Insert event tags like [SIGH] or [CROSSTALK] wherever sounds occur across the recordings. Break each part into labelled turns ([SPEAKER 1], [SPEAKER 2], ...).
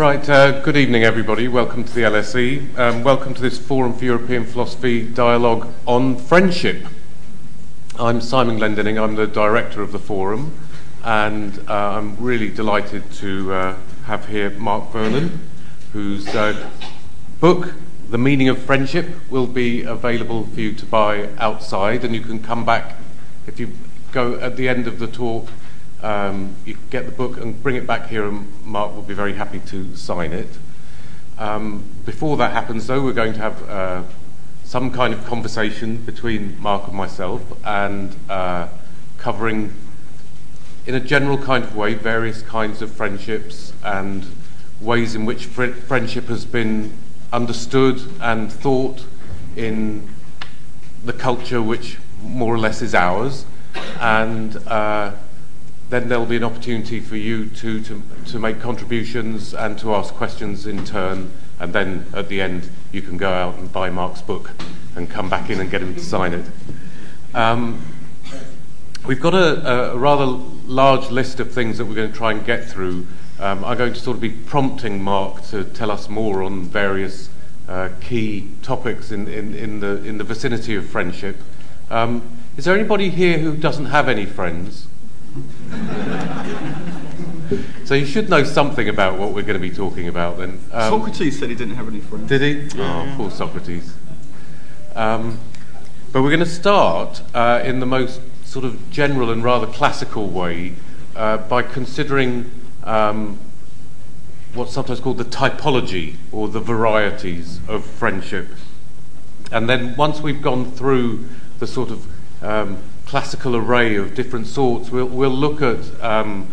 [SPEAKER 1] Right, uh, good evening, everybody. Welcome to the LSE. Um, welcome to this Forum for European Philosophy dialogue on friendship. I'm Simon Glendinning, I'm the director of the forum, and uh, I'm really delighted to uh, have here Mark Vernon, whose uh, book, The Meaning of Friendship, will be available for you to buy outside, and you can come back if you go at the end of the talk um, you get the book and bring it back here, and Mark will be very happy to sign it. Um, before that happens, though, we're going to have uh, some kind of conversation between Mark and myself and uh, covering, in a general kind of way, various kinds of friendships and ways in which fr- friendship has been understood and thought in the culture which more or less is ours. And uh, then there'll be an opportunity for you to, to, to make contributions and to ask questions in turn. And then at the end, you can go out and buy Mark's book and come back in and get him to sign it. Um, we've got a, a, rather large list of things that we're going to try and get through. Um, I'm going to sort of be prompting Mark to tell us more on various uh, key topics in, in, in, the, in the vicinity of friendship. Um, is there anybody here who doesn't have any friends? [LAUGHS] so you should know something about what we're going to be talking about then.
[SPEAKER 2] Um, Socrates said he didn't have any friends.
[SPEAKER 1] Did he? Yeah, oh, poor Socrates. Um, but we're going to start uh, in the most sort of general and rather classical way uh, by considering um, what's sometimes called the typology or the varieties of friendship. And then once we've gone through the sort of um, classical array of different sorts. We'll, we'll look at um,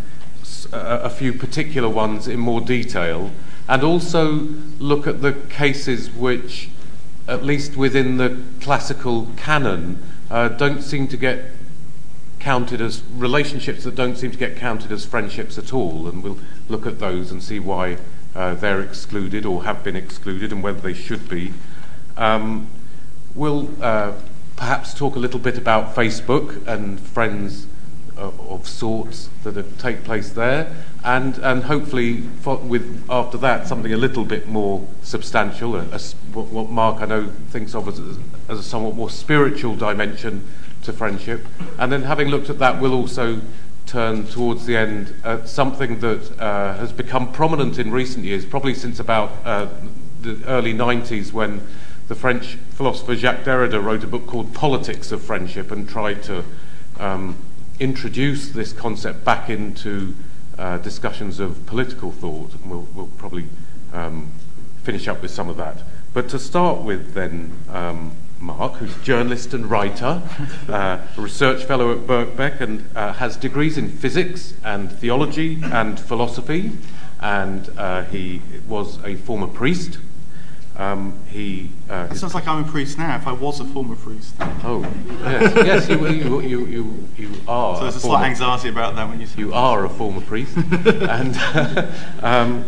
[SPEAKER 1] a, a few particular ones in more detail and also look at the cases which, at least within the classical canon, uh, don't seem to get counted as relationships that don't seem to get counted as friendships at all. And we'll look at those and see why uh, they're excluded or have been excluded and whether they should be. Um, we'll uh, perhaps talk a little bit about Facebook and friends of, of sorts that take place there, and, and hopefully with after that something a little bit more substantial, a, a, what, Mark I know thinks of as, as a somewhat more spiritual dimension to friendship, and then having looked at that, we'll also turn towards the end at something that uh, has become prominent in recent years, probably since about uh, the early 90s when the French philosopher Jacques Derrida wrote a book called Politics of Friendship and tried to um, introduce this concept back into uh, discussions of political thought. And we'll, we'll probably um, finish up with some of that. But to start with, then, um, Mark, who's a journalist and writer, uh, a research fellow at Birkbeck, and uh, has degrees in physics and theology and philosophy, and uh, he was a former priest
[SPEAKER 2] it sounds like I'm a priest now. If I was a former priest.
[SPEAKER 1] Oh, yes, yes, you, you, you, you, you are.
[SPEAKER 2] So there's a, slight anxiety about that when you. Say
[SPEAKER 1] you are a former priest, [LAUGHS] and um,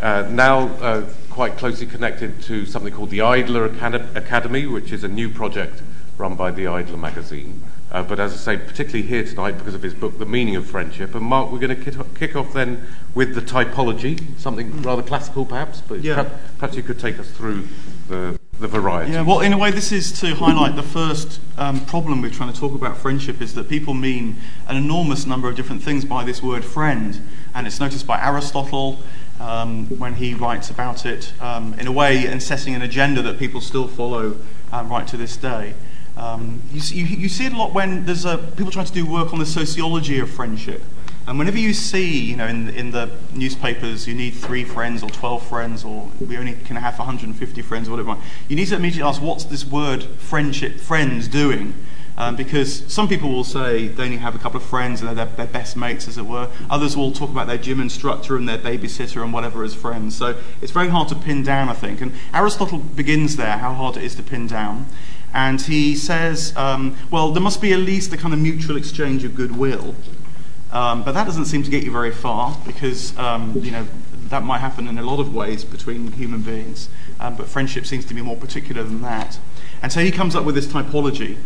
[SPEAKER 1] uh, now uh, quite closely connected to something called the Idler Academy, which is a new project run by the Idler magazine. Uh, but as I say, particularly here tonight because of his book, The Meaning of Friendship. And Mark, we're going to kick off then with the typology, something mm. rather classical perhaps, but yeah. perhaps, perhaps, you could take us through the, the variety.
[SPEAKER 2] Yeah, well, in a way, this is to highlight the first um, problem we're trying to talk about friendship is that people mean an enormous number of different things by this word friend. And it's noticed by Aristotle. Um, when he writes about it, um, in a way, and setting an agenda that people still follow um, right to this day. Um, you, you, you, see it a lot when there's a, people trying to do work on the sociology of friendship. And whenever you see, you know, in, in the newspapers, you need three friends or 12 friends, or we only can have 150 friends, or whatever, you need to immediately ask, what's this word friendship, friends, doing? Um, because some people will say they only have a couple of friends and they're their best mates, as it were. Others will talk about their gym instructor and their babysitter and whatever as friends. So it's very hard to pin down, I think. And Aristotle begins there, how hard it is to pin down. And he says, um, well, there must be at least a kind of mutual exchange of goodwill. Um, but that doesn't seem to get you very far because, um, you know, that might happen in a lot of ways between human beings. Um, but friendship seems to be more particular than that. And so he comes up with this typology.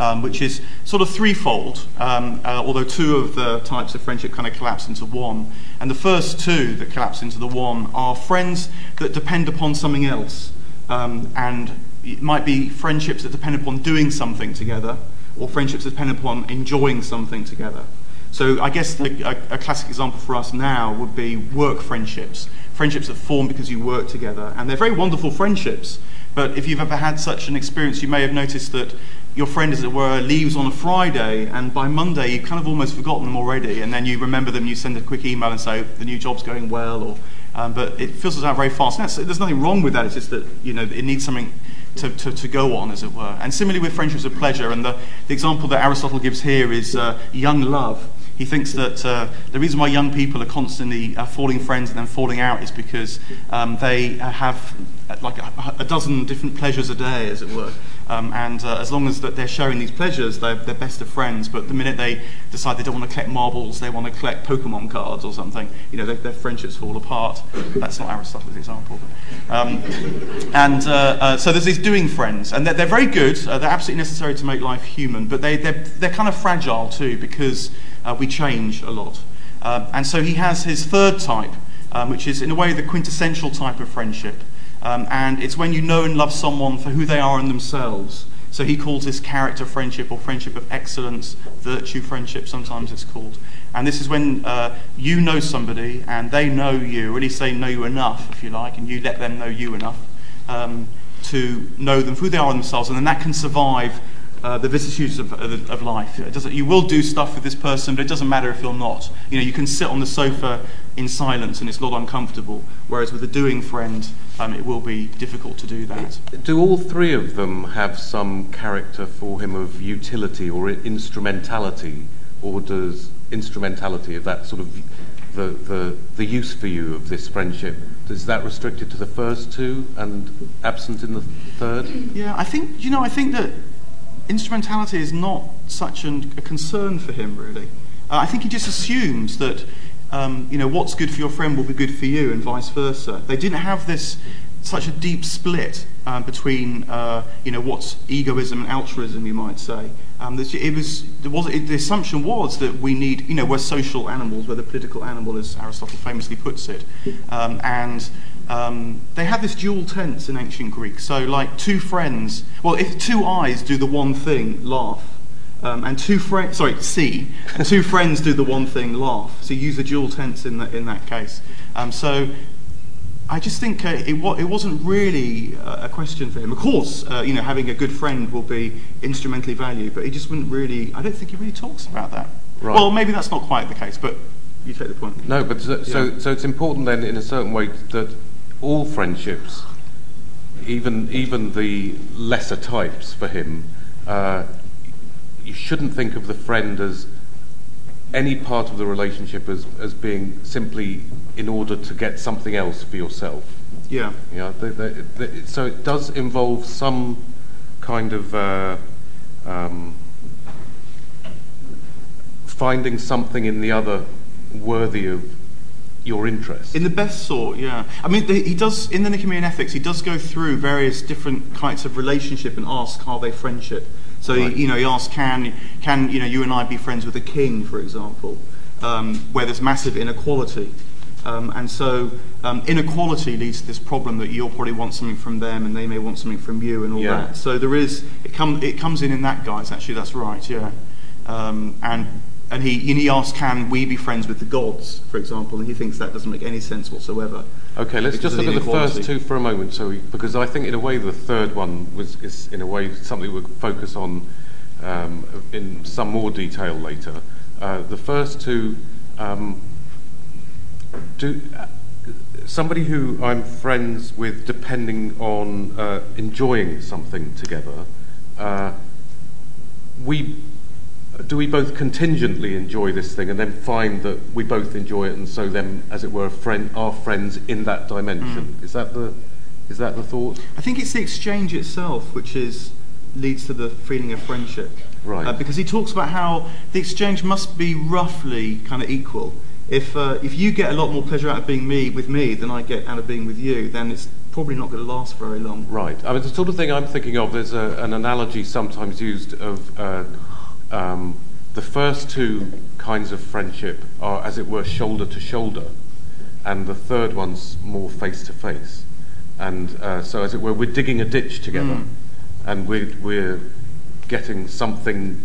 [SPEAKER 2] um, which is sort of threefold, um, uh, although two of the types of friendship kind of collapse into one. And the first two that collapse into the one are friends that depend upon something else. Um, and it might be friendships that depend upon doing something together, or friendships that depend upon enjoying something together. So I guess the, a, a, classic example for us now would be work friendships, friendships that form because you work together, and they're very wonderful friendships. But if you've ever had such an experience, you may have noticed that your friend, as it were, leaves on a Friday, and by Monday you've kind of almost forgotten them already, and then you remember them, you send a quick email and say the new job's going well, or um, but it filters out very fast. there's nothing wrong with that. It's just that you know it needs something to, to, to go on, as it were. And similarly with friendships of pleasure, and the, the example that Aristotle gives here is uh, young love. He thinks that uh, the reason why young people are constantly uh, falling friends and then falling out is because um, they have uh, like a, a, dozen different pleasures a day, as it were. Um, and uh, as long as that they're sharing these pleasures, they're, they're best of friends. But the minute they decide they don't want to collect marbles, they want to collect Pokemon cards or something, you know, they, their friendships fall apart. That's not Aristotle's example. Um, and uh, uh, so there's these doing friends, and they're, they're very good. they're absolutely necessary to make life human, but they, they're, they're kind of fragile too because uh, we change a lot. Um, and so he has his third type, um, which is in a way the quintessential type of friendship. Um, and it's when you know and love someone for who they are in themselves. So he calls this character friendship or friendship of excellence, virtue friendship, sometimes it's called. And this is when uh, you know somebody and they know you, or at least they know you enough, if you like, and you let them know you enough um, to know them for who they are in themselves. And then that can survive uh, the vicissitudes of, of, of life. It doesn't, you will do stuff with this person, but it doesn't matter if you're not. You know, you can sit on the sofa in silence and it's not uncomfortable. Whereas with a doing friend, um, it will be difficult to do that.
[SPEAKER 1] Do all three of them have some character for him of utility or instrumentality, or does instrumentality of that sort of the, the, the use for you of this friendship, is that restricted to the first two and absent in the third?
[SPEAKER 2] Yeah, I think, you know, I think that instrumentality is not such an, a concern for him, really. Uh, I think he just assumes that um, you know what's good for your friend will be good for you, and vice versa. They didn't have this such a deep split um, between uh, you know what's egoism and altruism, you might say. Um, it was, was it, the assumption was that we need you know we're social animals, we're the political animal, as Aristotle famously puts it, um, and um, they had this dual tense in ancient Greek. So, like two friends, well, if two eyes do the one thing, laugh, um, and two friends, sorry, see, and two friends do the one thing, laugh. So, you use the dual tense in, the, in that case. Um, so, I just think uh, it, it, wasn't really a question for him. Of course, uh, you know, having a good friend will be instrumentally valued, but he just wouldn't really. I don't think he really talks about that. Right. Well, maybe that's not quite the case, but you take the point.
[SPEAKER 1] No, but so, yeah. so, so it's important then, in a certain way, that all friendships, even even the lesser types for him, uh, you shouldn't think of the friend as any part of the relationship as, as being simply in order to get something else for yourself.
[SPEAKER 2] Yeah.
[SPEAKER 1] Yeah. They, they, they, so it does involve some kind of uh, um, finding something in the other worthy of your interest.
[SPEAKER 2] In the best sort, yeah. I mean, the, he does in the Nicomachean Ethics. He does go through various different kinds of relationship and ask, "Are they friendship?" So right. he, you know, he asks, "Can can you know you and I be friends with a king, for example, um, where there's massive inequality?" Um, and so um, inequality leads to this problem that you'll probably want something from them and they may want something from you and all yeah. that. So there is it, come, it comes in in that guise. Actually, that's right. Yeah. Um, and and he, he asks, can we be friends with the gods, for example? And he thinks that doesn't make any sense whatsoever.
[SPEAKER 1] Okay, let's just look at the first two for a moment, so we, because I think in a way the third one was is in a way something we'll focus on um, in some more detail later. Uh, the first two, um, do uh, somebody who I'm friends with, depending on uh, enjoying something together. Uh, we do we both contingently enjoy this thing and then find that we both enjoy it and so then as it were friend are friends in that dimension mm. is that the is that the thought
[SPEAKER 2] i think it's the exchange itself which is leads to the feeling of friendship
[SPEAKER 1] right uh,
[SPEAKER 2] because he talks about how the exchange must be roughly kind of equal If, uh, if you get a lot more pleasure out of being me with me than I get out of being with you, then it's probably not going to last very long.
[SPEAKER 1] Right. I mean, the sort of thing I'm thinking of is a, an analogy sometimes used of uh, um, the first two kinds of friendship are, as it were, shoulder to shoulder, and the third one's more face to face. And uh, so, as it were, we're digging a ditch together,
[SPEAKER 2] Mm.
[SPEAKER 1] and we're, we're getting something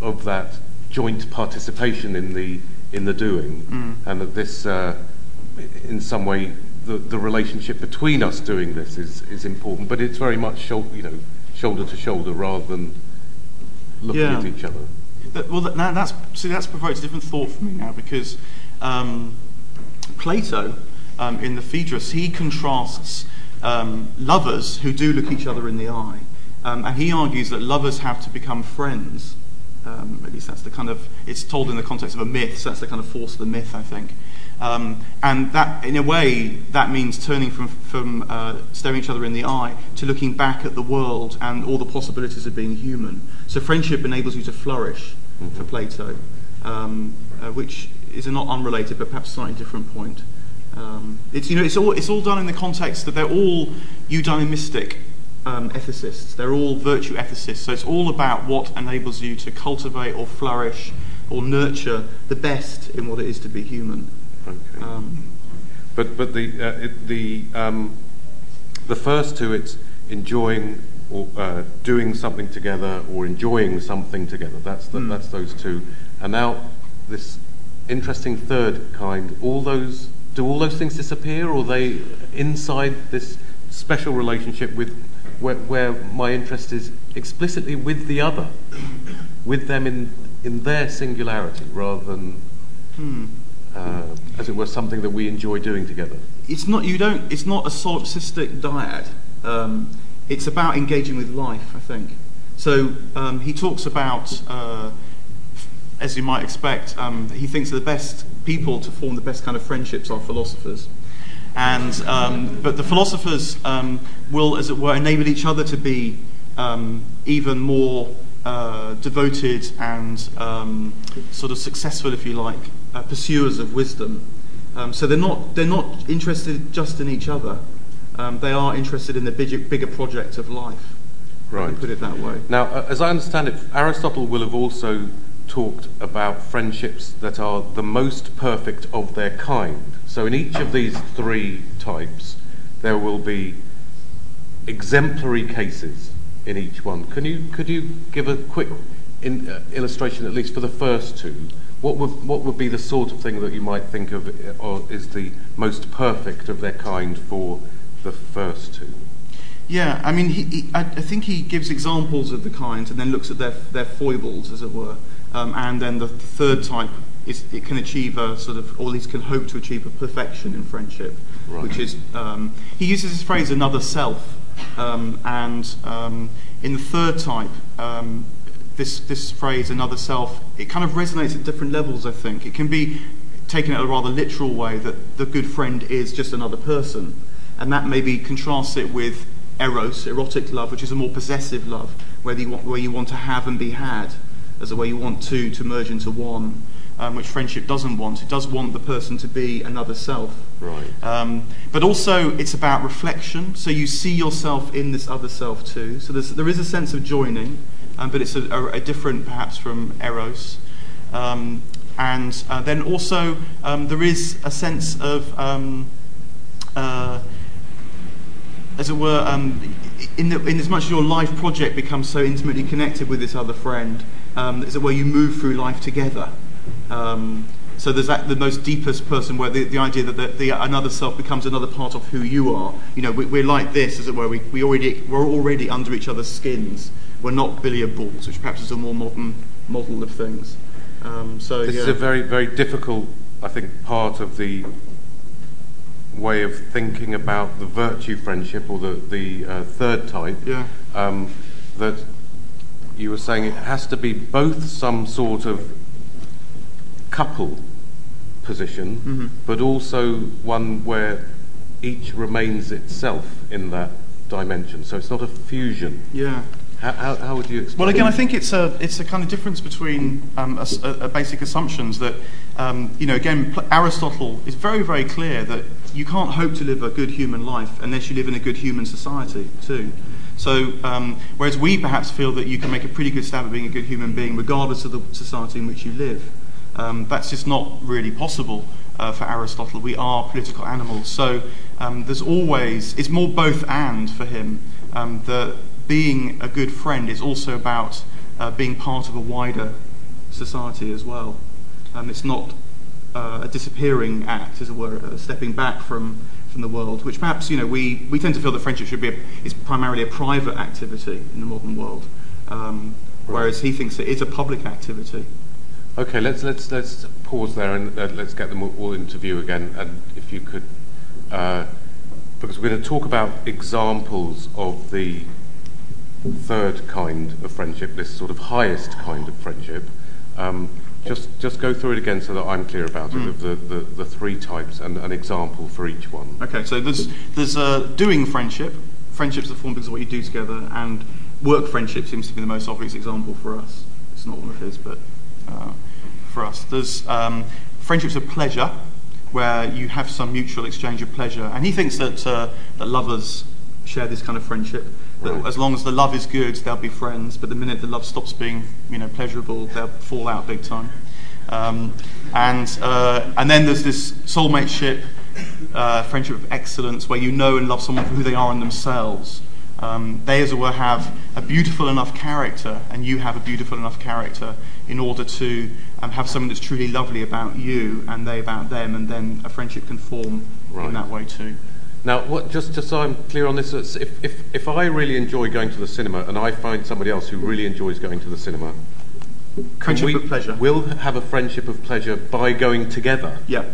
[SPEAKER 1] of that joint participation in the in the doing,
[SPEAKER 2] Mm.
[SPEAKER 1] and that this, uh, in some way, the, the relationship between us doing this is, is important. But it's very much shou- you know shoulder to shoulder rather than looking
[SPEAKER 2] Yeah.
[SPEAKER 1] at each other.
[SPEAKER 2] Well, that, now that's see that's provoked a different thought for me now because um, Plato um, in the Phaedrus he contrasts um, lovers who do look each other in the eye, um, and he argues that lovers have to become friends. Um, at least that's the kind of it's told in the context of a myth, so that's the kind of force of the myth, I think. Um, and that, in a way, that means turning from, from uh, staring each other in the eye to looking back at the world and all the possibilities of being human. So friendship enables you to flourish for Plato, um, uh, which is a not unrelated but perhaps slightly different point. Um, it's, you know, it's, all, it's all done in the context that they're all eudaimonistic um, ethicists. They're all virtue ethicists. So it's all about what enables you to cultivate or flourish or nurture the best in what it is to be human.
[SPEAKER 1] Okay.
[SPEAKER 2] Um,
[SPEAKER 1] But but the uh, it, the um, the first two, it's enjoying or uh, doing something together or enjoying something together. That's the,
[SPEAKER 2] Mm.
[SPEAKER 1] that's those two. And now this interesting third kind. All those do all those things disappear, or are they inside this special relationship with where, where my interest is explicitly with the other, with them in in their singularity rather than.
[SPEAKER 2] hmm.
[SPEAKER 1] Uh, as it were, something that we enjoy doing together.
[SPEAKER 2] it's not you don't it's not a solipsistic dyad. Um, it's about engaging with life i think. So um, he talks about uh, as you might expect um, he thinks the best people to form the best kind of friendships are philosophers. And um, but the philosophers um, will as it were enable each other to be even more uh, devoted and sort of successful if you like uh, pursuers of wisdom um, so they're not they're not interested just in each other. Um, they are interested in the bigger, bigger project of life.
[SPEAKER 1] Right.
[SPEAKER 2] put it that way.
[SPEAKER 1] Now, uh, as I understand it, Aristotle will have also talked about friendships that are the most perfect of their kind. So, in each of these three types, there will be exemplary cases in each one. Can you could you give a quick in, uh, illustration, at least for the first two? What would what would be the sort of thing that you might think of, uh, or is the most perfect of their kind for the first two?
[SPEAKER 2] Yeah, I mean, he, he, I, I think he gives examples of the kinds and then looks at their, their foibles, as it were. Um, and then the third type is it can achieve a sort of, or at least can hope to achieve a perfection in friendship,
[SPEAKER 1] Right.
[SPEAKER 2] which is um, he uses this phrase "another self," um, and um, in the third type, um, this this phrase "another self" it kind of resonates at different levels. I think it can be taken in a rather literal way that the good friend is just another person, and that maybe contrasts it with eros, erotic love, which is a more possessive love, where you want, where you want to have and be had, as a way you want two to merge into one, um, which friendship doesn't want. It does want the person to be another self.
[SPEAKER 1] Right.
[SPEAKER 2] Um, but also, it's about reflection. So you see yourself in this other self too. So there's, there is a sense of joining, um, but it's a, a, a different, perhaps, from eros. Um, and uh, then also, um, there is a sense of, um, uh, as it were, um, in, the, in as much as your life project becomes so intimately connected with this other friend, as it were, you move through life together. So there's that the most deepest person where the, the idea that the, the another self becomes another part of who you are. You know, we, we're like this, as it were. We, we already we're already under each other's skins. We're not billiard balls, which perhaps is a more modern model of things. Um, so
[SPEAKER 1] This
[SPEAKER 2] yeah.
[SPEAKER 1] is a very, very difficult, I think, part of the way of thinking about the virtue friendship or the, the uh, third type.
[SPEAKER 2] Yeah.
[SPEAKER 1] Um, that you were saying it has to be both some sort of couple position,
[SPEAKER 2] Mhm.
[SPEAKER 1] but also one where each remains itself in that dimension. So it's not a fusion.
[SPEAKER 2] yeah.
[SPEAKER 1] How, how, would you explain?
[SPEAKER 2] Well, again, I think it's a it's a kind of difference between um, a, a- a basic assumptions that um, you know, again, Aristotle is very, very clear that you can't hope to live a good human life unless you live in a good human society too. So, um, whereas we perhaps feel that you can make a pretty good stab at being a good human being regardless of the society in which you live, um, that's just not really possible uh, for Aristotle. We are political animals. So, um, there's always, it's more both and for him. Um, that being a good friend is also about uh, being part of a wider society as well. Um, it's not uh, a disappearing act, as it were, uh, stepping back from, from the world, which perhaps you know we, we tend to feel that friendship should be a, is primarily a private activity in the modern world, um, right. whereas he thinks it is a public activity.
[SPEAKER 1] Okay, let's let's let's pause there and uh, let's get them all into view again. And if you could, uh, because we're going to talk about examples of the third kind of friendship, this sort of highest kind of friendship. Um, just, just go through it again so that I'm clear about mm. it, of the, the, the, three types and an example for each one.
[SPEAKER 2] Okay, so there's, there's uh, doing friendship, friendships that form because of what you do together, and work friendship seems to be the most obvious example for us. It's not one of his, but uh, for us. There's um, friendships of pleasure, where you have some mutual exchange of pleasure. And he thinks that, uh, that lovers share this kind of friendship. Right. As long as the love is good, they'll be friends. But the minute the love stops being, you know, pleasurable, they'll fall out big time. Um, and uh, and then there's this soulmateship, uh, friendship of excellence, where you know and love someone for who they are in themselves. Um, they, as it were, have a beautiful enough character, and you have a beautiful enough character in order to um, have something that's truly lovely about you and they about them, and then a friendship can form right. in that way too.
[SPEAKER 1] Now, what, just, just so I'm clear on this, uh, if, if, if I really enjoy going to the cinema and I find somebody else who really enjoys going to the cinema,
[SPEAKER 2] friendship we, of pleasure.
[SPEAKER 1] We'll have a friendship of pleasure by going together.
[SPEAKER 2] Yeah.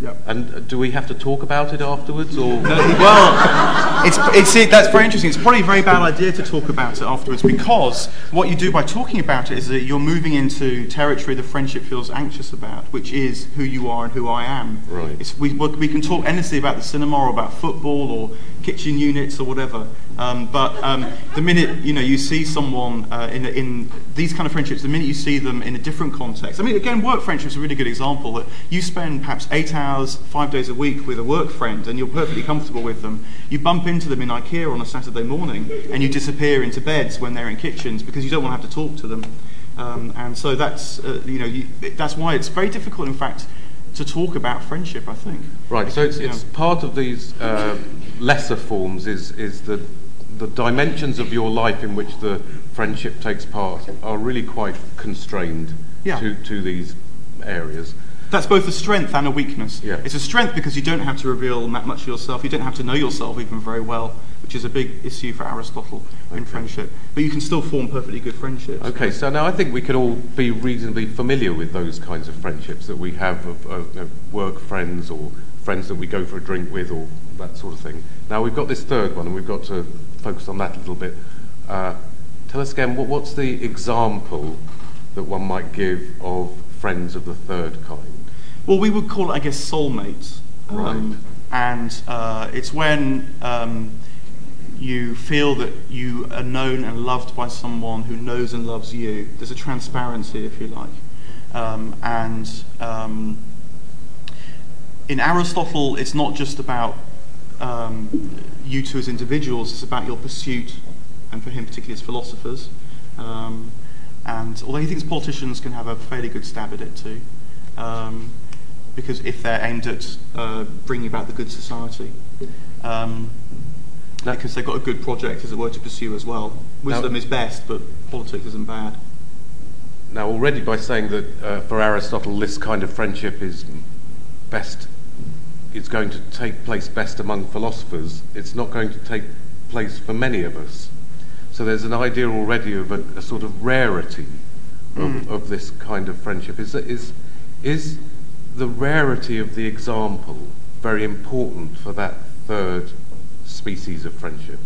[SPEAKER 1] Yeah. And uh, do we have to talk about it afterwards, or? [LAUGHS]
[SPEAKER 2] well, it's, it's, it, that's very interesting. It's probably a very bad idea to talk about it afterwards because what you do by talking about it is that you're moving into territory the friendship feels anxious about, which is who you are and who I am.
[SPEAKER 1] Right.
[SPEAKER 2] We, we can talk endlessly about the cinema or about football or kitchen units or whatever, um, but um, the minute you know you see someone uh, in, in these kind of friendships, the minute you see them in a different context, I mean, again, work friendships is a really good example. That you spend perhaps eight hours, five days a week with a work friend, and you're perfectly comfortable with them. You bump into them in IKEA on a Saturday morning, and you disappear into beds when they're in kitchens because you don't want to have to talk to them. Um, and so that's uh, you know you, that's why it's very difficult, in fact, to talk about friendship. I think.
[SPEAKER 1] Right. So it's, it's part of these uh, lesser forms is is the the dimensions of your life in which the friendship takes part are really quite constrained yeah. to, to these areas.
[SPEAKER 2] That's both a strength and a weakness.
[SPEAKER 1] Yeah.
[SPEAKER 2] It's a strength because you don't have to reveal that much of yourself. You don't have to know yourself even very well, which is a big issue for Aristotle okay. in friendship. But you can still form perfectly good friendships.
[SPEAKER 1] Okay, so now I think we can all be reasonably familiar with those kinds of friendships that we have of, of know, work friends or friends that we go for a drink with or that sort of thing. Now we've got this third one and we've got to focus on that a little bit. Uh, tell us again, what, what's the example that one might give of friends of the third kind?
[SPEAKER 2] Well, we would call it, I guess, soulmates.
[SPEAKER 1] Um, right.
[SPEAKER 2] And uh, it's when um, you feel that you are known and loved by someone who knows and loves you. There's a transparency, if you like. Um, and um, in Aristotle, it's not just about um, you two as individuals, it's about your pursuit, and for him particularly as philosophers. Um, and although he thinks politicians can have a fairly good stab at it too, um, because if they're aimed at uh, bringing about the good society, um, because they've got a good project, as it were, to pursue as well. Wisdom now, is best, but politics isn't bad.
[SPEAKER 1] Now, already by saying that uh, for Aristotle, this kind of friendship is best is going to take place best among philosophers, it's not going to take place for many of us. So there's an idea already of a, a sort of rarity of, mm. of, this kind of friendship. Is, is, is the rarity of the example very important for that third species of friendship?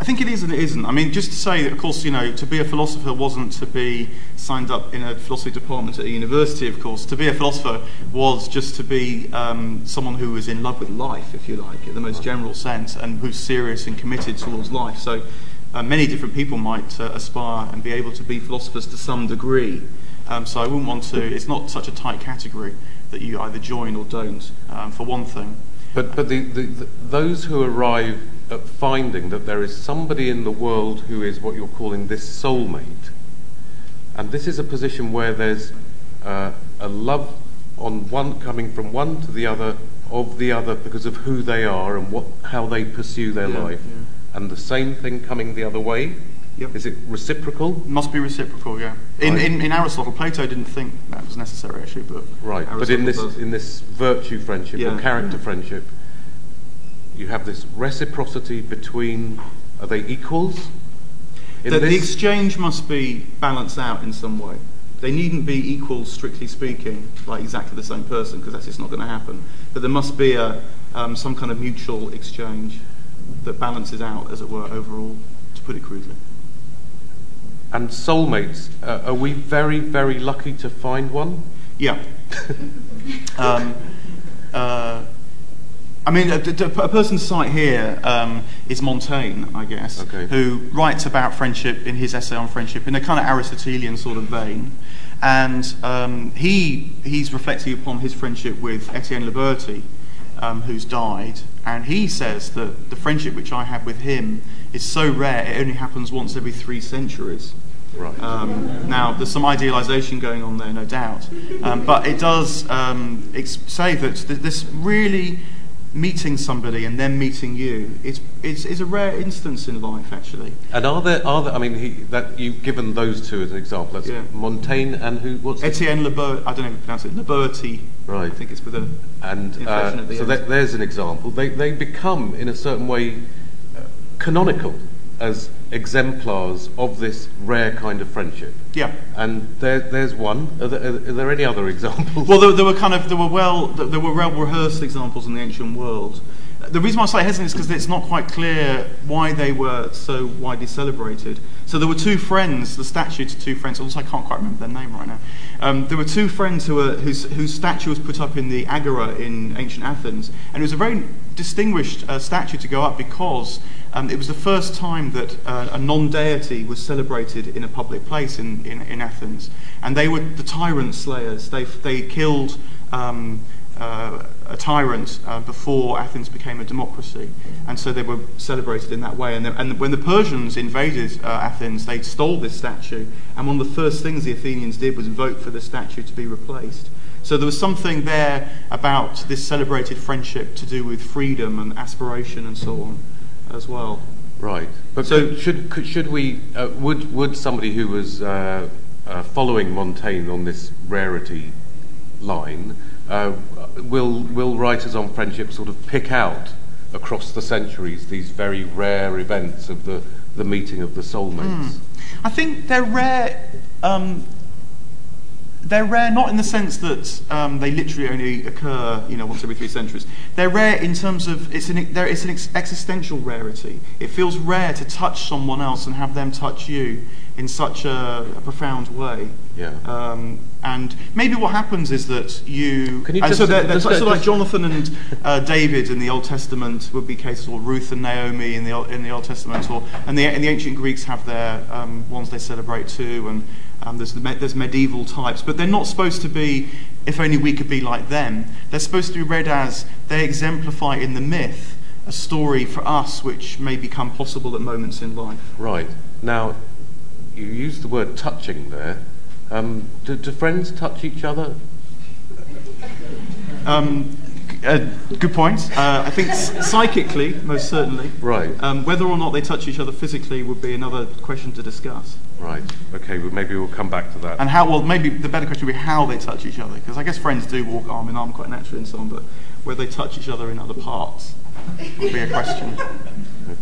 [SPEAKER 2] I think it is and it isn't. I mean, just to say that, of course, you know, to be a philosopher wasn't to be signed up in a philosophy department at a university, of course. To be a philosopher was just to be um, someone who was in love with life, if you like, in the most general sense, and who's serious and committed towards life. So uh, many different people might uh, aspire and be able to be philosophers to some degree. Um, so I wouldn't want to, it's not such a tight category. that you either join or don't, um, for one thing.
[SPEAKER 1] But, but the, the, the, those who arrive at finding that there is somebody in the world who is what you're calling this soulmate, and this is a position where there's uh, a love on one coming from one to the other of the other because of who they are and what how they pursue their
[SPEAKER 2] Yeah,
[SPEAKER 1] life,
[SPEAKER 2] yeah.
[SPEAKER 1] and the same thing coming the other way.
[SPEAKER 2] Yep.
[SPEAKER 1] Is it reciprocal?
[SPEAKER 2] Must be reciprocal, yeah. In,
[SPEAKER 1] Right.
[SPEAKER 2] in, in Aristotle, Plato didn't think that was necessary, actually, but
[SPEAKER 1] Right, but in this
[SPEAKER 2] does.
[SPEAKER 1] in this virtue friendship
[SPEAKER 2] Yeah.
[SPEAKER 1] or character friendship, you have this reciprocity between. Are they equals? In
[SPEAKER 2] the, the exchange must be balanced out in some way. They needn't be equal, strictly speaking, like exactly the same person, because that's just not going to happen. But there must be a, um, some kind of mutual exchange that balances out, as it were, overall, to put it crudely.
[SPEAKER 1] and soulmates. Uh, are we very very lucky to find one?
[SPEAKER 2] Yeah. [LAUGHS] um, uh, I mean, a, a, a person to cite here um, is Montaigne, I guess,
[SPEAKER 1] Okay.
[SPEAKER 2] who writes about friendship in his essay on friendship in a kind of Aristotelian sort of vein. And um, he, he's reflecting upon his friendship with Etienne La Boétie, um, who's died. And he says that the friendship which I have with him is so rare, it only happens once every three centuries.
[SPEAKER 1] Right.
[SPEAKER 2] Um, now, there's some idealization going on there, no doubt. Um, but it does um, ex- say that th- this really meeting somebody and then meeting you is, is, is a rare instance in life, actually.
[SPEAKER 1] and are there are there? I mean, he, that you've given those two as an example. That's
[SPEAKER 2] Yeah.
[SPEAKER 1] Montaigne and who? What's
[SPEAKER 2] Etienne La Boétie, I don't know how to pronounce it, Liberty.
[SPEAKER 1] Right.
[SPEAKER 2] I think it's with a.
[SPEAKER 1] And uh,
[SPEAKER 2] the
[SPEAKER 1] so that, there's an example. They, they become, in a certain way, uh, canonical as exemplars of this rare kind of friendship.
[SPEAKER 2] Yeah.
[SPEAKER 1] And there, there's one. Are there, are there any other [LAUGHS] examples?
[SPEAKER 2] Well, there, there were kind of there were well there were well rehearsed examples in the ancient world. The reason why I say hesitant is because it's not quite clear why they were so widely celebrated. So there were two friends, the statue to two friends. Also, I can't quite remember their name right now. Um, there were two friends who were whose, whose statue was put up in the Agora in ancient Athens, and it was a very distinguished uh, statue to go up because um, it was the first time that uh, a non-deity was celebrated in a public place in, in, in Athens, and they were the tyrant slayers. They they killed. Um, uh, a tyrant uh, before Athens became a democracy, and so they were celebrated in that way. And, the, and when the Persians invaded uh, Athens, they stole this statue, and one of the first things the Athenians did was vote for the statue to be replaced. So there was something there about this celebrated friendship to do with freedom and aspiration and so on, as well.
[SPEAKER 1] Right. But
[SPEAKER 2] So-
[SPEAKER 1] should could, should we uh, would would somebody who was uh, uh, following Montaigne on this rarity line uh, will will writers on friendship sort of pick out across the centuries these very rare events of the the meeting of the soulmates?
[SPEAKER 2] I think they're rare. Um, they're rare not in the sense that um, they literally only occur, you know, once every three centuries. They're rare in terms of it's an there it's an ex- existential rarity. It feels rare to touch someone else and have them touch you in such a, a profound way.
[SPEAKER 1] Yeah.
[SPEAKER 2] Um, and maybe what happens is that you.
[SPEAKER 1] Can you
[SPEAKER 2] and
[SPEAKER 1] just-
[SPEAKER 2] so, they're, they're
[SPEAKER 1] just-
[SPEAKER 2] so like Jonathan and uh, David in the Old Testament would be cases, or Ruth and Naomi in the Old- in the Old Testament, or and the and the ancient Greeks have their um, ones they celebrate too, and um, there's the, me- there's medieval types, but they're not supposed to be. If only we could be like them. They're supposed to be read as they exemplify in the myth a story for us which may become possible at moments in life.
[SPEAKER 1] Right. Now, you used the word touching there. Um, do, do friends touch each other?
[SPEAKER 2] Um, uh, good point. Uh, I think psychically, most certainly.
[SPEAKER 1] Right.
[SPEAKER 2] Um, whether or not they touch each other physically would be another question to discuss.
[SPEAKER 1] Right. Okay. Well, maybe we'll come back to that.
[SPEAKER 2] And how, well, maybe the better question would be how they touch each other. Because I guess friends do walk arm in arm quite naturally and so on, but whether they touch each other in other parts would be a question. [LAUGHS]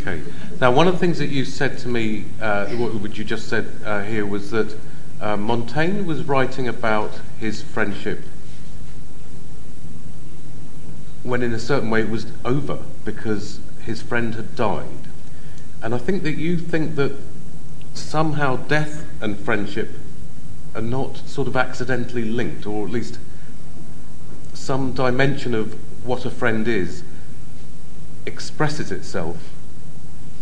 [SPEAKER 1] Okay. Now, one of the things that you said to me, uh, what you just said uh, here, was that uh, Montaigne was writing about his friendship when, in a certain way, it was over because his friend had died. And I think that you think that somehow death and friendship are not sort of accidentally linked, or at least some dimension of what a friend is expresses itself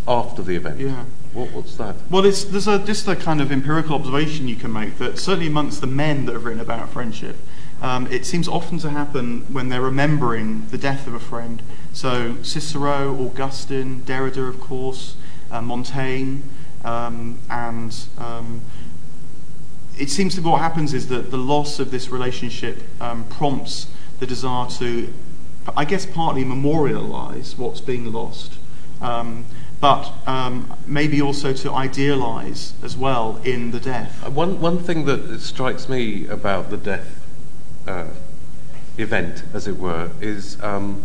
[SPEAKER 1] after the event.
[SPEAKER 2] Yeah.
[SPEAKER 1] What, what's that?
[SPEAKER 2] Well, it's, there's a, just a kind of empirical observation you can make that certainly amongst the men that have written about friendship, Um, it seems often to happen when they're remembering the death of a friend. So Cicero, Augustine, Derrida, of course, uh, Montaigne, um, and um, it seems to be what happens is that the loss of this relationship um, prompts the desire to, I guess, partly memorialize what's being lost, um, but um, maybe also to idealize as well in the death.
[SPEAKER 1] Uh, one, one thing that strikes me about the death uh, event, as it were, is um,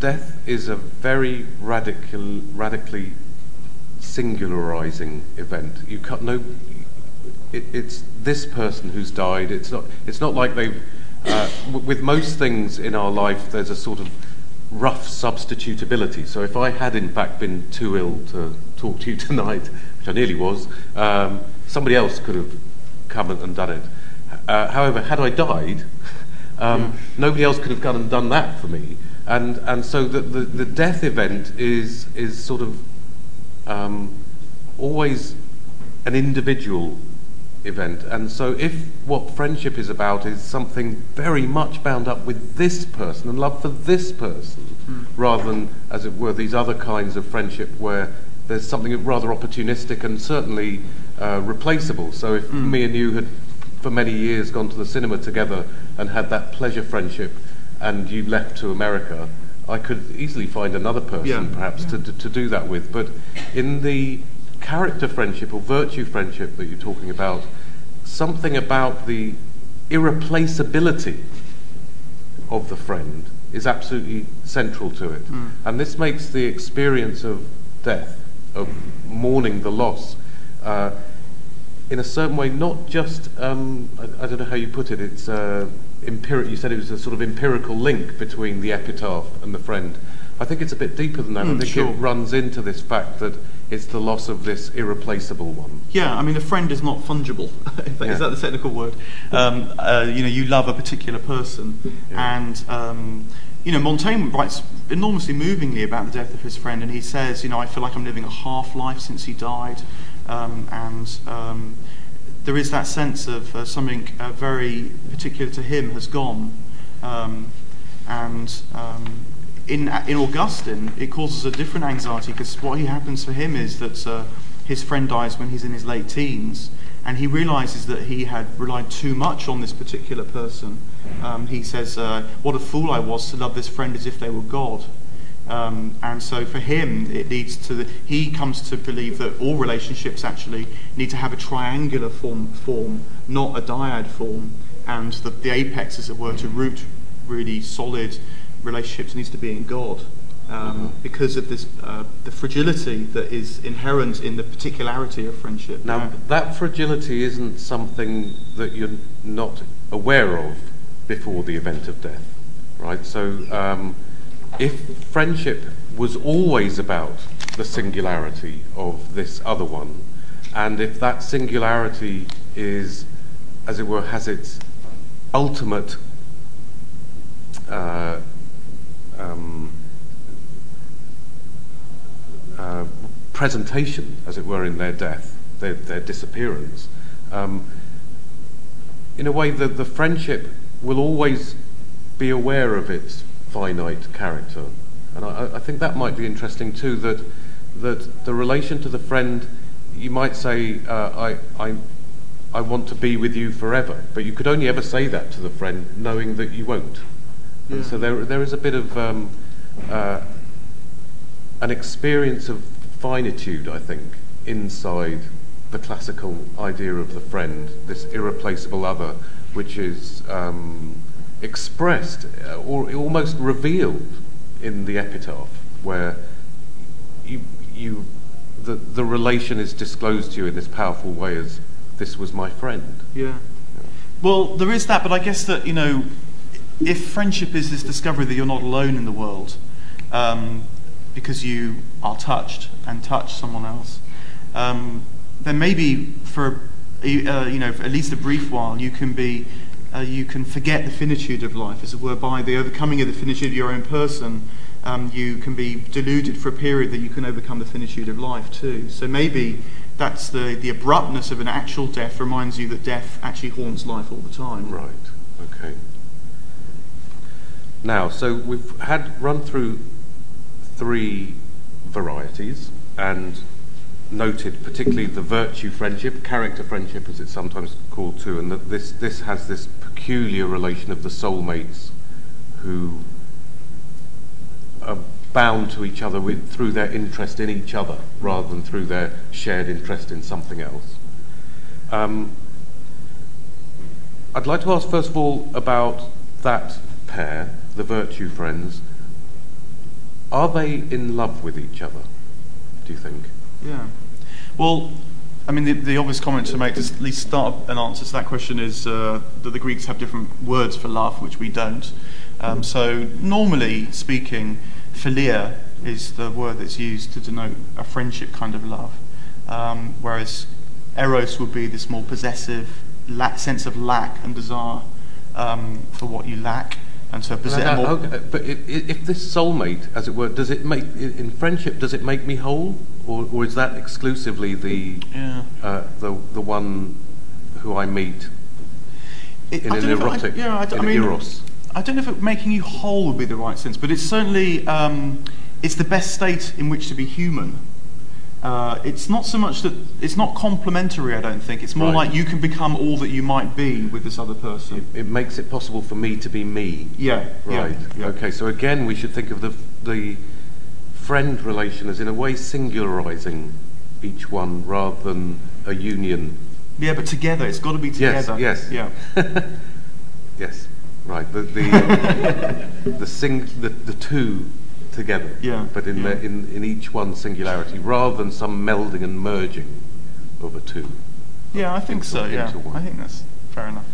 [SPEAKER 1] death is a very radical, radically singularizing event. You cut no. It, it's this person who's died. It's not. It's not like they've. Uh, w- with most things in our life, there's a sort of rough substitutability. So if I had in fact been too ill to talk to you [LAUGHS] tonight, which I nearly was, um, somebody else could have come and done it. Uh, however, had I died, [LAUGHS] um, nobody else could have gone and done that for me. And, and so the, the, the death event is, is sort of um, always an individual event. And so if what friendship is about is something very much bound up with this person and love for this person, mm. rather than, as it were, these other kinds of friendship where there's something rather opportunistic and certainly uh, replaceable. So if mm. me and you had for many years gone to the cinema together and had that pleasure friendship and you left to America, I could easily find another person yeah. perhaps yeah. To, to do that with. But in the character friendship or virtue friendship that you're talking about, something about the irreplaceability of the friend is absolutely central to it. Mm. And this makes the experience of death, of mourning the loss, uh, in a certain way, not just, um, I, I, don't know how you put it, it's uh, empiric, you said it was a sort of empirical link between the epitaph and the friend. I think it's a bit deeper than that. Mm, I think sure. it runs into this fact that it's the loss of this irreplaceable one.
[SPEAKER 2] Yeah, I mean, a friend is not fungible. [LAUGHS] yeah. Is that the technical word? Um, uh, you know, you love a particular person, yeah. and um, you know, Montaigne writes enormously movingly about the death of his friend, and he says, you know, I feel like I'm living a half life since he died. Um, and um, there is that sense of uh, something uh, very particular to him has gone. Um, and um, in, in Augustine, it causes a different anxiety because what happens for him is that uh, his friend dies when he's in his late teens, and he realizes that he had relied too much on this particular person. Um, he says, uh, What a fool I was to love this friend as if they were God. Um, and so for him, it leads to the, he comes to believe that all relationships actually need to have a triangular form, form not a dyad form, and the, the apex, as it were, to root really solid relationships needs to be in God. Um, mm-hmm. because of this, uh, the fragility that is inherent in the particularity of friendship.
[SPEAKER 1] Now, yeah. that fragility isn't something that you're not aware of before the event of death, right? So, um, if friendship was always about the singularity of this other one, and if that singularity is, as it were, has its ultimate uh, um, uh, presentation, as it were, in their death, their, their disappearance, um, in a way, the, the friendship will always be aware of its finite character. And I, I, think that might be interesting too, that, that the relation to the friend, you might say, uh, I, I, I want to be with you forever, but you could only ever say that to the friend knowing that you won't. Yeah. So there, there is a bit of um, uh, an experience of finitude, I think, inside the classical idea of the friend, this irreplaceable other, which is um, expressed uh, or almost revealed in the epitaph, where you, you, the, the relation is disclosed to you in this powerful way as this was my friend.
[SPEAKER 2] Yeah. yeah. Well, there is that, but I guess that, you know, if friendship is this discovery that you're not alone in the world, um, because you are touched and touch someone else, um, then maybe for uh, you know for at least a brief while you can be uh, you can forget the finitude of life, as it were, by the overcoming of the finitude of your own person. Um, you can be deluded for a period that you can overcome the finitude of life too. So maybe that's the, the abruptness of an actual death reminds you that death actually haunts life all the time.
[SPEAKER 1] Right. Okay. Now, so we've had run through three varieties and noted particularly the virtue friendship, character friendship as it's sometimes called too, and that this, this has this peculiar relation of the soulmates who are bound to each other with, through their interest in each other rather than through their shared interest in something else. Um, I'd like to ask first of all about that pair, the virtue friends. Are they in love with each other, do you think?
[SPEAKER 2] Yeah. Well, I mean, the, the obvious comment to make to at least start an answer to that question is uh, that the Greeks have different words for love, which we don't. Um, so, normally speaking, philia is the word that's used to denote a friendship kind of love, um, whereas eros would be this more possessive lack, sense of lack and desire um, for what you lack. And so, possess- more-
[SPEAKER 1] okay, but if this soulmate, as it were, does it make in friendship? Does it make me whole, or, or is that exclusively the
[SPEAKER 2] yeah.
[SPEAKER 1] uh, the the one who I meet
[SPEAKER 2] It-
[SPEAKER 1] in
[SPEAKER 2] I
[SPEAKER 1] an
[SPEAKER 2] don't know if I-
[SPEAKER 1] erotic,
[SPEAKER 2] yeah, I, d- I mean,
[SPEAKER 1] eros?
[SPEAKER 2] I don't know if it, making you whole would be the right sense, but it's certainly um, it's the best state in which to be human. Uh, it's not so much that it's not complementary. I don't think it's more
[SPEAKER 1] Right.
[SPEAKER 2] like you can become all that you might be with this other person.
[SPEAKER 1] It makes it possible for me to be me.
[SPEAKER 2] Yeah, yeah,
[SPEAKER 1] Right.
[SPEAKER 2] yeah.
[SPEAKER 1] Okay. So again, we should think of the the friend relation as in a way singularizing each one rather than a union.
[SPEAKER 2] Yeah, but together, it's got to be
[SPEAKER 1] Yes.
[SPEAKER 2] together.
[SPEAKER 1] Yes.
[SPEAKER 2] Yeah. [LAUGHS]
[SPEAKER 1] Yes. Right. The the [LAUGHS] the sing the, the two together.
[SPEAKER 2] Yeah,
[SPEAKER 1] But in
[SPEAKER 2] yeah.
[SPEAKER 1] the, in in each one singularity rather than some melding and merging of a two.
[SPEAKER 2] Yeah, I think
[SPEAKER 1] Into-
[SPEAKER 2] so. Yeah,
[SPEAKER 1] one.
[SPEAKER 2] I think that's fair enough.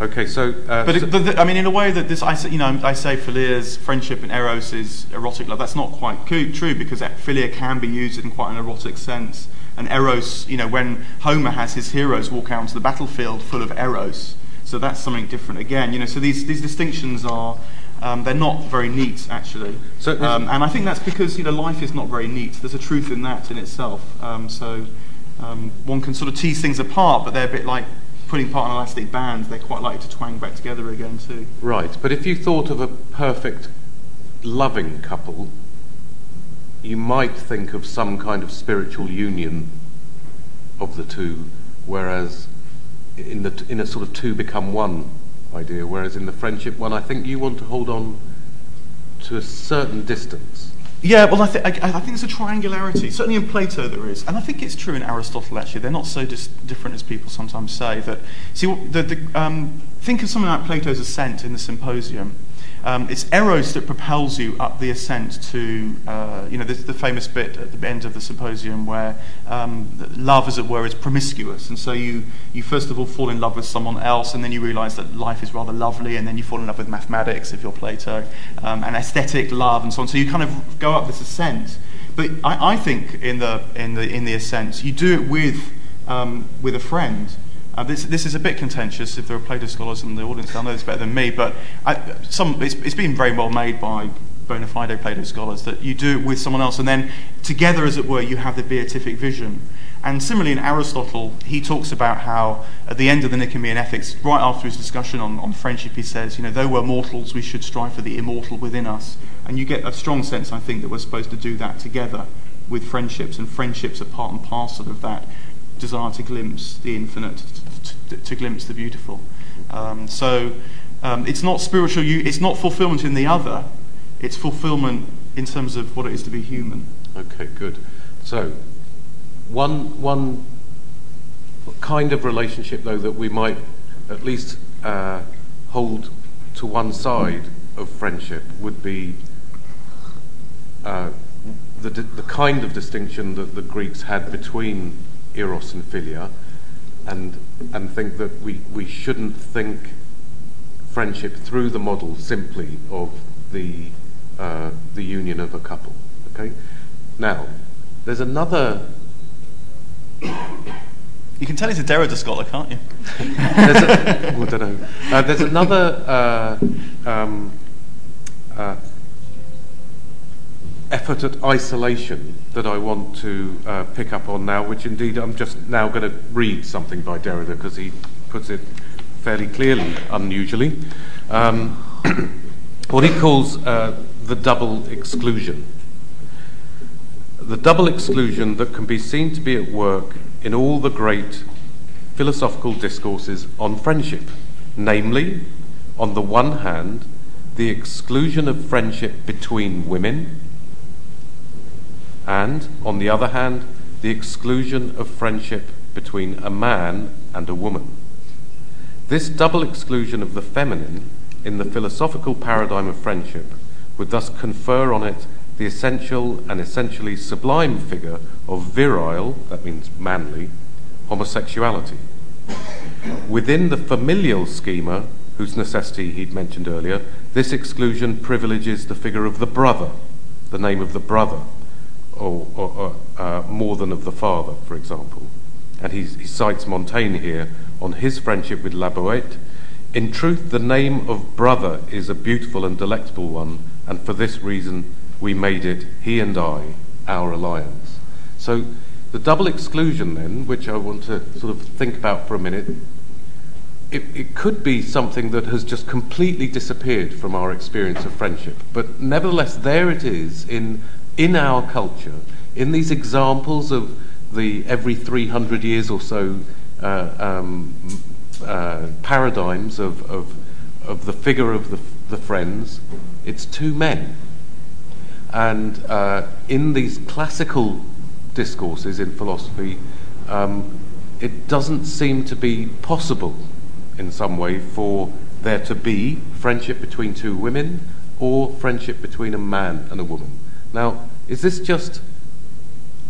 [SPEAKER 1] Okay. So. Uh,
[SPEAKER 2] But, it, but the, I mean, in a way that this, I say, you know, I say philia's friendship and eros is erotic love. That's not quite true because philia can be used in quite an erotic sense. And eros, you know, when Homer has his heroes walk out onto the battlefield full of eros, so that's something different again. You know, so these these distinctions are. Um, they're not very neat, actually,
[SPEAKER 1] So
[SPEAKER 2] um, and I think that's because you know life is not very neat. There's a truth in that in itself. Um, so um, one can sort of tease things apart, but they're a bit like putting apart an elastic band. They're quite likely to twang back together again too.
[SPEAKER 1] Right, but if you thought of a perfect loving couple, you might think of some kind of spiritual union of the two, whereas in the in a sort of two become one idea, whereas in the friendship one, I think you want to hold on to a certain distance.
[SPEAKER 2] Yeah, well, I, th- I, I think there's a triangularity. Certainly in Plato there is, and I think it's true in Aristotle. Actually, they're not so dis- different as people sometimes say. That see, the, the, um, think of something like Plato's ascent in the Symposium. Um, it's Eros that propels you up the ascent to, uh, you know, this, the famous bit at the end of the Symposium where um, love, as it were, is promiscuous, and so you you first of all fall in love with someone else, and then you realise that life is rather lovely, and then you fall in love with mathematics if you're Plato, um, and aesthetic love, and so on. So you kind of go up this ascent. But I, I think in the in the in the ascent, you do it with um, with a friend. Uh, this, this is a bit contentious if there are Plato scholars in the audience, they'll know this better than me, but I, some, it's, it's been very well made by bona fide Plato scholars that you do it with someone else, and then together, as it were, you have the beatific vision. And similarly, in Aristotle, he talks about how at the end of the Nicomachean Ethics, right after his discussion on, on friendship, he says, you know, though we're mortals, we should strive for the immortal within us. And you get a strong sense, I think, that we're supposed to do that together with friendships, and friendships are part and parcel of that desire to glimpse the infinite, to, to, to glimpse the beautiful. Um, so um, it's not spiritual, u- it's not fulfillment in the other, it's fulfillment in terms of what it is to be human.
[SPEAKER 1] Okay, good. So, one one kind of relationship though that we might at least uh, hold to one side of friendship would be uh, the the kind of distinction that the Greeks had between eros and philia, and and think that we we shouldn't think friendship through the model simply of the uh, the union of a couple. Okay. Now, there's another. [COUGHS]
[SPEAKER 2] You can tell he's a Derrida scholar, can't you? [LAUGHS]
[SPEAKER 1] There's a, oh, I don't know. Uh, there's another uh, um, uh, effort at isolation that I want to uh, pick up on now, which indeed I'm just now going to read something by Derrida because he puts it fairly clearly, unusually. Um, [CLEARS THROAT] what he calls uh, the double exclusion. The double exclusion that can be seen to be at work in all the great philosophical discourses on friendship, namely, on the one hand, the exclusion of friendship between women, and, on the other hand, the exclusion of friendship between a man and a woman. This double exclusion of the feminine in the philosophical paradigm of friendship would thus confer on it the essential and essentially sublime figure of virile, that means manly, homosexuality. Within the familial schema, whose necessity he'd mentioned earlier, this exclusion privileges the figure of the brother, the name of the brother, or, or, uh, more than of the father, for example. And he cites Montaigne here on his friendship with La Boétie. In truth, the name of brother is a beautiful and delectable one, and for this reason we made it, he and I, our alliance. So the double exclusion, then, which I want to sort of think about for a minute, it, it, could be something that has just completely disappeared from our experience of friendship. But nevertheless, there it is in, in our culture, in these examples of the every 300 years or so uh, um, uh, paradigms of, of, of the figure of the, the friends, it's two men. And uh, in these classical discourses in philosophy, um, it doesn't seem to be possible in some way for there to be friendship between two women or friendship between a man and a woman. Now, is this just,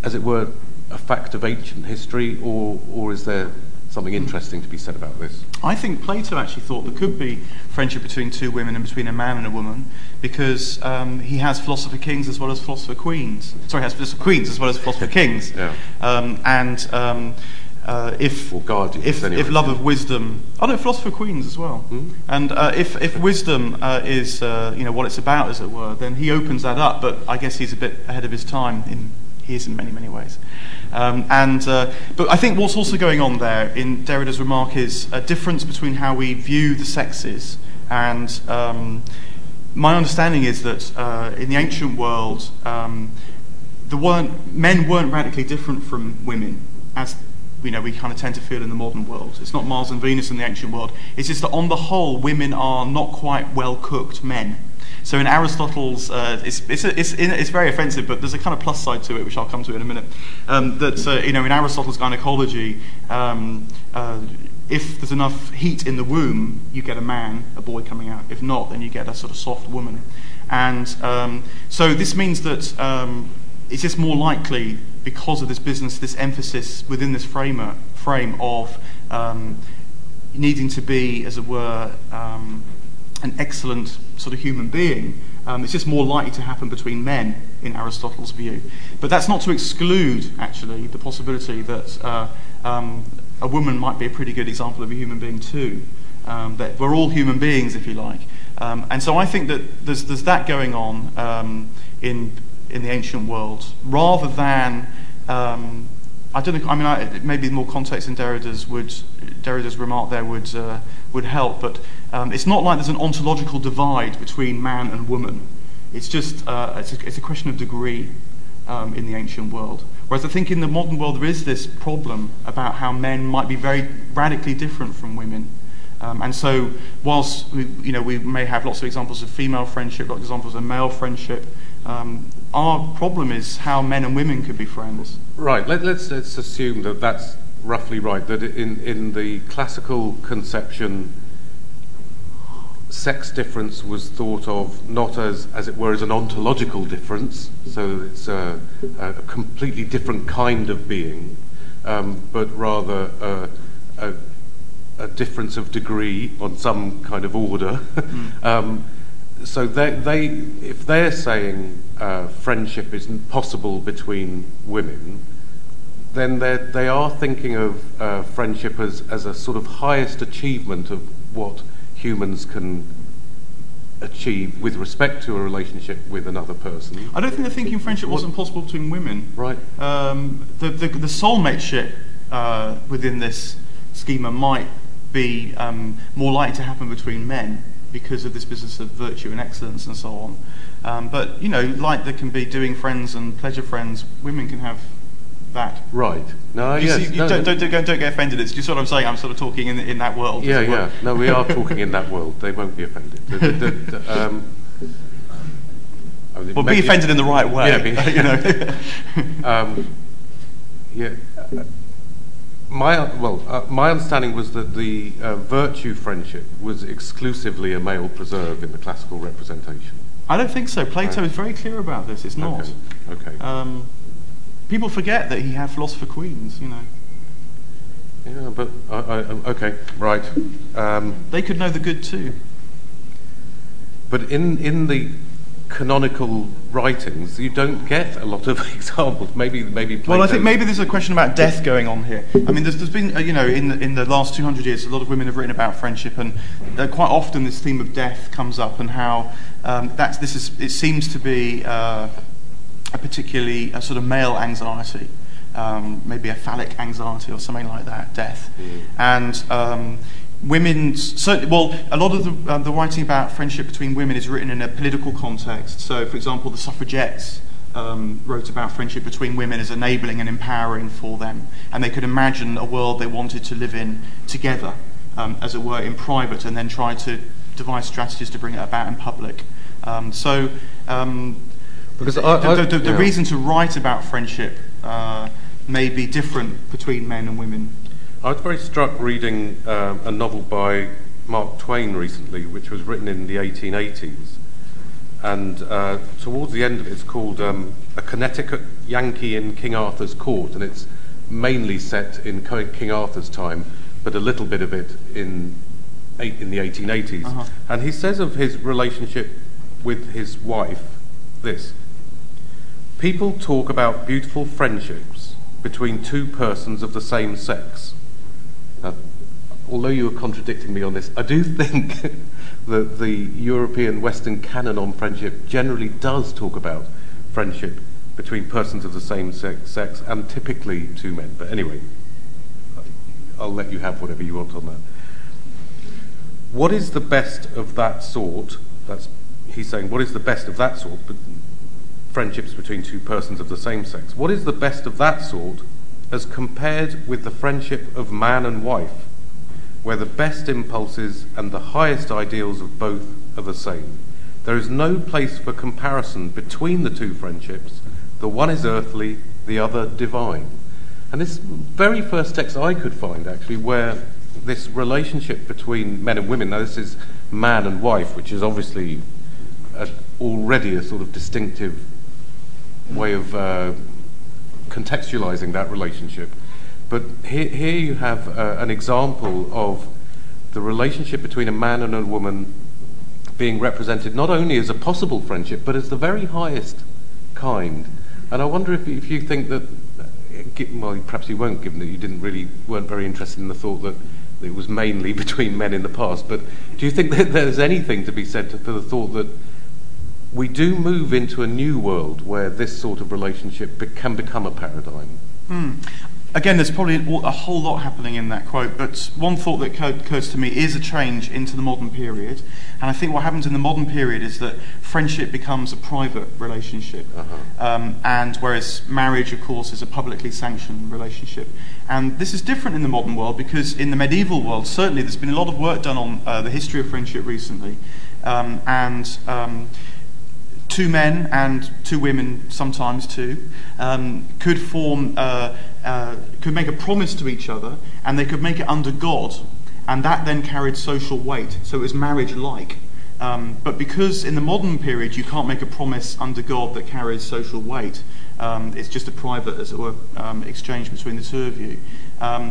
[SPEAKER 1] as it were, a fact of ancient history, or, or is there something interesting to be said about this?
[SPEAKER 2] I think Plato actually thought there could be friendship between two women and between a man and a woman because um, he has philosopher kings as well as philosopher queens. Sorry, he has philosopher queens as well as philosopher [LAUGHS] kings.
[SPEAKER 1] yeah.
[SPEAKER 2] Um, and um, uh, if, if,
[SPEAKER 1] anyway.
[SPEAKER 2] if love of wisdom, oh no, philosopher queens as well.
[SPEAKER 1] Mm.
[SPEAKER 2] And uh, if, if wisdom uh, is uh, you know what it's about, as it were, then he opens that up. But I guess he's a bit ahead of his time. In he is in many many ways. Um, and uh, but I think what's also going on there in Derrida's remark is a difference between how we view the sexes and. Um, my understanding is that uh, in the ancient world, um, the weren't, men weren't radically different from women as you know, we kind of tend to feel in the modern world. It's not Mars and Venus in the ancient world. It's just that on the whole, women are not quite well cooked men. So in Aristotle's, uh, it's, it's, it's, it's, very offensive, but there's a kind of plus side to it, which I'll come to in a minute. Um, that, uh, you know, in Aristotle's gynecology, um, uh, if there's enough heat in the womb, you get a man, a boy coming out. If not, then you get a sort of soft woman. And um, so this means that um, it's just more likely because of this business, this emphasis within this framer, frame of um, needing to be, as it were, um, an excellent sort of human being. Um, it's just more likely to happen between men in Aristotle's view. But that's not to exclude, actually, the possibility that uh, um, a woman might be a pretty good example of a human being too. Um, that we're all human beings, if you like. Um, and so I think that there's, there's that going on in in the ancient world, rather than um, I don't know. I mean, I, maybe more context in Derrida's would Derrida's remark there would uh, would help, but um, it's not like there's an ontological divide between man and woman. It's just uh, it's, a, it's, a, question of degree um, in the ancient world. Whereas I think in the modern world there is this problem about how men might be very radically different from women. Um, and so, whilst we, you know we may have lots of examples of female friendship, lots of examples of male friendship, um, our problem is how men and women could be friends.
[SPEAKER 1] Right. Let, let's, let's assume that that's roughly right. That in in the classical conception, sex difference was thought of not as as it were as an ontological difference, so it's a, a completely different kind of being, um, but rather a, a, a, difference of degree on some kind of order. [LAUGHS] Mm. um, so they, they, if they're saying uh, friendship isn't possible between women, then they are thinking of uh, friendship as, as a sort of highest achievement of what humans can achieve with respect to a relationship with another person.
[SPEAKER 2] I don't think they're thinking friendship wasn't possible between women.
[SPEAKER 1] Right.
[SPEAKER 2] Um, the, the, the soulmateship uh, within this schema might be um, more likely to happen between men because of this business of virtue and excellence and so on. Um, but, you know, like there can be doing friends and pleasure friends, women can have that.
[SPEAKER 1] Right. No,
[SPEAKER 2] You
[SPEAKER 1] yes.
[SPEAKER 2] see, you
[SPEAKER 1] no,
[SPEAKER 2] don't, don't, don't, don't get offended. It's just what I'm saying. I'm sort of talking in, in that world.
[SPEAKER 1] yeah, yeah. No, we are talking in that world. They won't be offended. The- the- the- the, um, I mean,
[SPEAKER 2] Well, be offended in the right way.
[SPEAKER 1] Yeah, be- [LAUGHS]
[SPEAKER 2] you know. [LAUGHS]
[SPEAKER 1] Um, yeah. My well, uh, my understanding was that the uh, virtue friendship was exclusively a male preserve in the classical representation.
[SPEAKER 2] I don't think so. Plato is very clear about this. It's not.
[SPEAKER 1] Okay. okay.
[SPEAKER 2] Um, people forget that he had philosopher queens. You know,
[SPEAKER 1] yeah, but I, I, okay, right. Um,
[SPEAKER 2] they could know the good too.
[SPEAKER 1] but in in the canonical writings, you don't get a lot of [LAUGHS] examples. Maybe maybe.
[SPEAKER 2] Well, I think maybe there's a question about death going on here. I mean, there's, there's been, uh, you know, in the, in the last 200 years, a lot of women have written about friendship, and uh, quite often this theme of death comes up, and how um, that's this is it seems to be uh, a particularly a sort of male anxiety, um, maybe a phallic anxiety or something like that, death, and. Um, Women, certainly, well, a lot of the, uh, the writing about friendship between women is written in a political context. So, for example, the suffragettes um, wrote about friendship between women as enabling and empowering for them. And they could imagine a world they wanted to live in together, um, as it were, in private, and then try to devise strategies to bring it about in public. Um, so, um,
[SPEAKER 1] Because
[SPEAKER 2] the,
[SPEAKER 1] I- I-
[SPEAKER 2] the, the, the
[SPEAKER 1] yeah.
[SPEAKER 2] reason to write about friendship uh, may be different between men and women.
[SPEAKER 1] I was very struck reading um, a novel by Mark Twain recently, which was written in the 1880s. And uh, towards the end of it, it's called um, A Connecticut Yankee in King Arthur's Court. And it's mainly set in King Arthur's time, but a little bit of it in, eight, in the 1880s.
[SPEAKER 2] Uh-huh.
[SPEAKER 1] And he says of his relationship with his wife this People talk about beautiful friendships between two persons of the same sex. Now, although you are contradicting me on this, I do think [LAUGHS] that the European Western canon on friendship generally does talk about friendship between persons of the same sex, sex and typically two men. But anyway, I'll let you have whatever you want on that. What is the best of that sort? That's he's saying. What is the best of that sort? But friendships between two persons of the same sex. What is the best of that sort as compared with the friendship of man and wife, where the best impulses and the highest ideals of both are the same? There is no place for comparison between the two friendships. The one is earthly, the other divine. And this very first text I could find, actually, where this relationship between men and women, now this is man and wife, which is obviously a, already a sort of distinctive way of uh, contextualizing that relationship. But here, here you have uh, an example of the relationship between a man and a woman being represented not only as a possible friendship, but as the very highest kind. And I wonder if, if you think that, well, perhaps you won't, given that you didn't really weren't very interested in the thought that it was mainly [LAUGHS] between men in the past. But do you think that there's anything to be said for the thought that we do move into a new world where this sort of relationship be- can become a paradigm?
[SPEAKER 2] Hmm. Again, there's probably a whole lot happening in that quote, but one thought that occurs to me is a change into the modern period. And I think what happens in the modern period is that friendship becomes a private relationship.
[SPEAKER 1] Uh-huh.
[SPEAKER 2] Um, and whereas marriage, of course, is a publicly sanctioned relationship. And this is different in the modern world because in the medieval world, certainly there's been a lot of work done on uh, the history of friendship recently. Um, and um, two men and two women, sometimes two, um, could form, uh, uh, could make a promise to each other, and they could make it under God, and that then carried social weight. So it was marriage-like. Um, but because in the modern period you can't make a promise under God that carries social weight, um, it's just a private, as it were, um, exchange between the two of you. Um,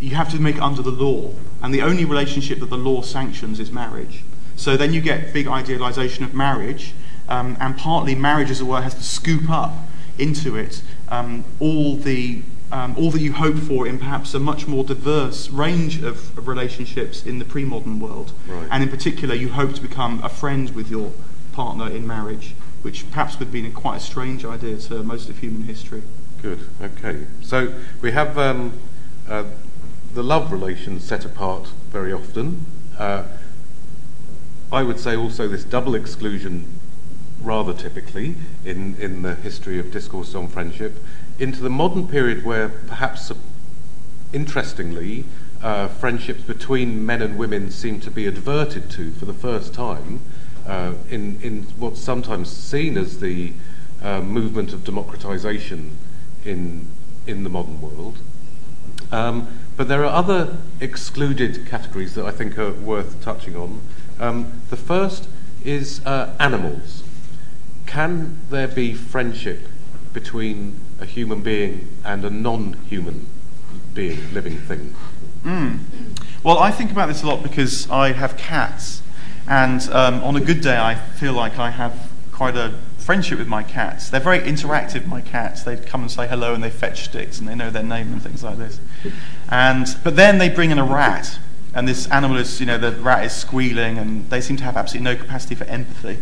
[SPEAKER 2] you have to make it under the law, and the only relationship that the law sanctions is marriage. So then you get big idealization of marriage, um, and partly marriage, as it were, has to scoop up into it um, all the um, all that you hope for in perhaps a much more diverse range of, of relationships in the pre modern world.
[SPEAKER 1] Right.
[SPEAKER 2] And in particular, you hope to become a friend with your partner in marriage, which perhaps would have been quite a strange idea to most of human history.
[SPEAKER 1] Good. Okay. So we have um, uh, the love relations set apart very often. Uh, I would say also this double exclusion rather typically in, in the history of discourse on friendship into the modern period where perhaps uh, interestingly uh, friendships between men and women seem to be adverted to for the first time uh, in, in what's sometimes seen as the uh, movement of democratization in, in the modern world. Um, but there are other excluded categories that I think are worth touching on. Um, the first is uh, animals. Can there be friendship between a human being and a non human being, living thing?
[SPEAKER 2] Mm. Well, I think about this a lot because I have cats. And um, on a good day, I feel like I have quite a friendship with my cats. They're very interactive, my cats. They come and say hello and they fetch sticks and they know their name and things like this. And, but then they bring in a rat. And this animal is, you know, the rat is squealing and they seem to have absolutely no capacity for empathy.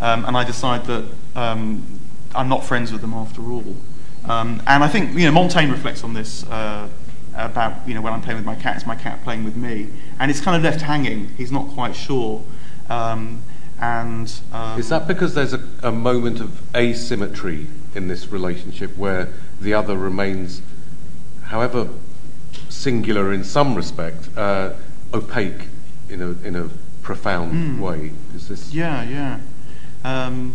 [SPEAKER 2] Um, and I decide that um, I'm not friends with them after all. Um, and I think, you know, Montaigne reflects on this uh, about, you know, when I'm playing with my cat, it's my cat playing with me. And it's kind of left hanging. He's not quite sure. Um, and um,
[SPEAKER 1] is that because there's a, a, moment of asymmetry in this relationship where the other remains, however singular in some respect, uh, opaque in a in a profound mm. way? Is this?
[SPEAKER 2] Yeah, yeah. Um,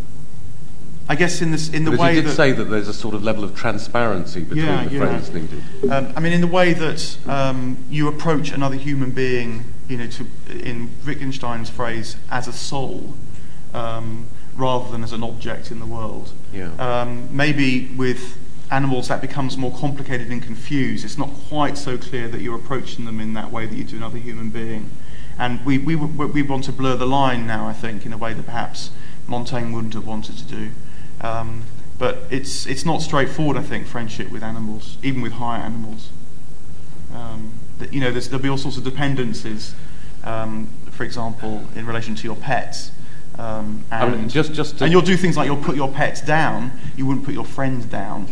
[SPEAKER 2] I guess in this in the
[SPEAKER 1] because
[SPEAKER 2] way
[SPEAKER 1] you did
[SPEAKER 2] that,
[SPEAKER 1] say that there's a sort of level of transparency between
[SPEAKER 2] yeah,
[SPEAKER 1] the
[SPEAKER 2] yeah.
[SPEAKER 1] friends needed.
[SPEAKER 2] Um, I mean, in the way that um, you approach another human being, you know, to, in Wittgenstein's phrase, as a soul, um, rather than as an object in the world.
[SPEAKER 1] Yeah.
[SPEAKER 2] Um, maybe with animals that becomes more complicated and confused. It's not quite so clear that you're approaching them in that way that you do another human being. And we, we, we want to blur the line now, I think, in a way that perhaps Montaigne wouldn't have wanted to do. Um, but it's, it's not straightforward, I think, friendship with animals, even with higher animals. Um, that, you know, there'll be all sorts of dependencies, um, for example, in relation to your pets. Um, and,
[SPEAKER 1] I mean, just, just
[SPEAKER 2] and you'll do things like you'll put your pets down, you wouldn't put your friends down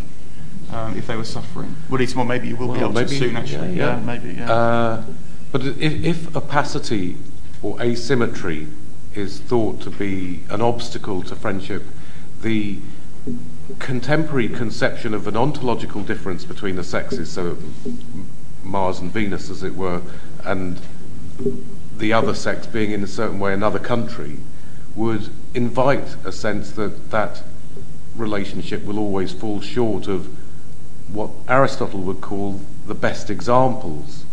[SPEAKER 2] um, if they were suffering. Well, at least, well, maybe you will
[SPEAKER 1] well,
[SPEAKER 2] be able
[SPEAKER 1] maybe,
[SPEAKER 2] to soon, actually.
[SPEAKER 1] Yeah, yeah.
[SPEAKER 2] yeah maybe, yeah.
[SPEAKER 1] Uh, but if, if opacity or asymmetry is thought to be an obstacle to friendship, the contemporary conception of an ontological difference between the sexes, so Mars and Venus, as it were, and the other sex being in a certain way another country, would invite a sense that that relationship will always fall short of what Aristotle would call the best examples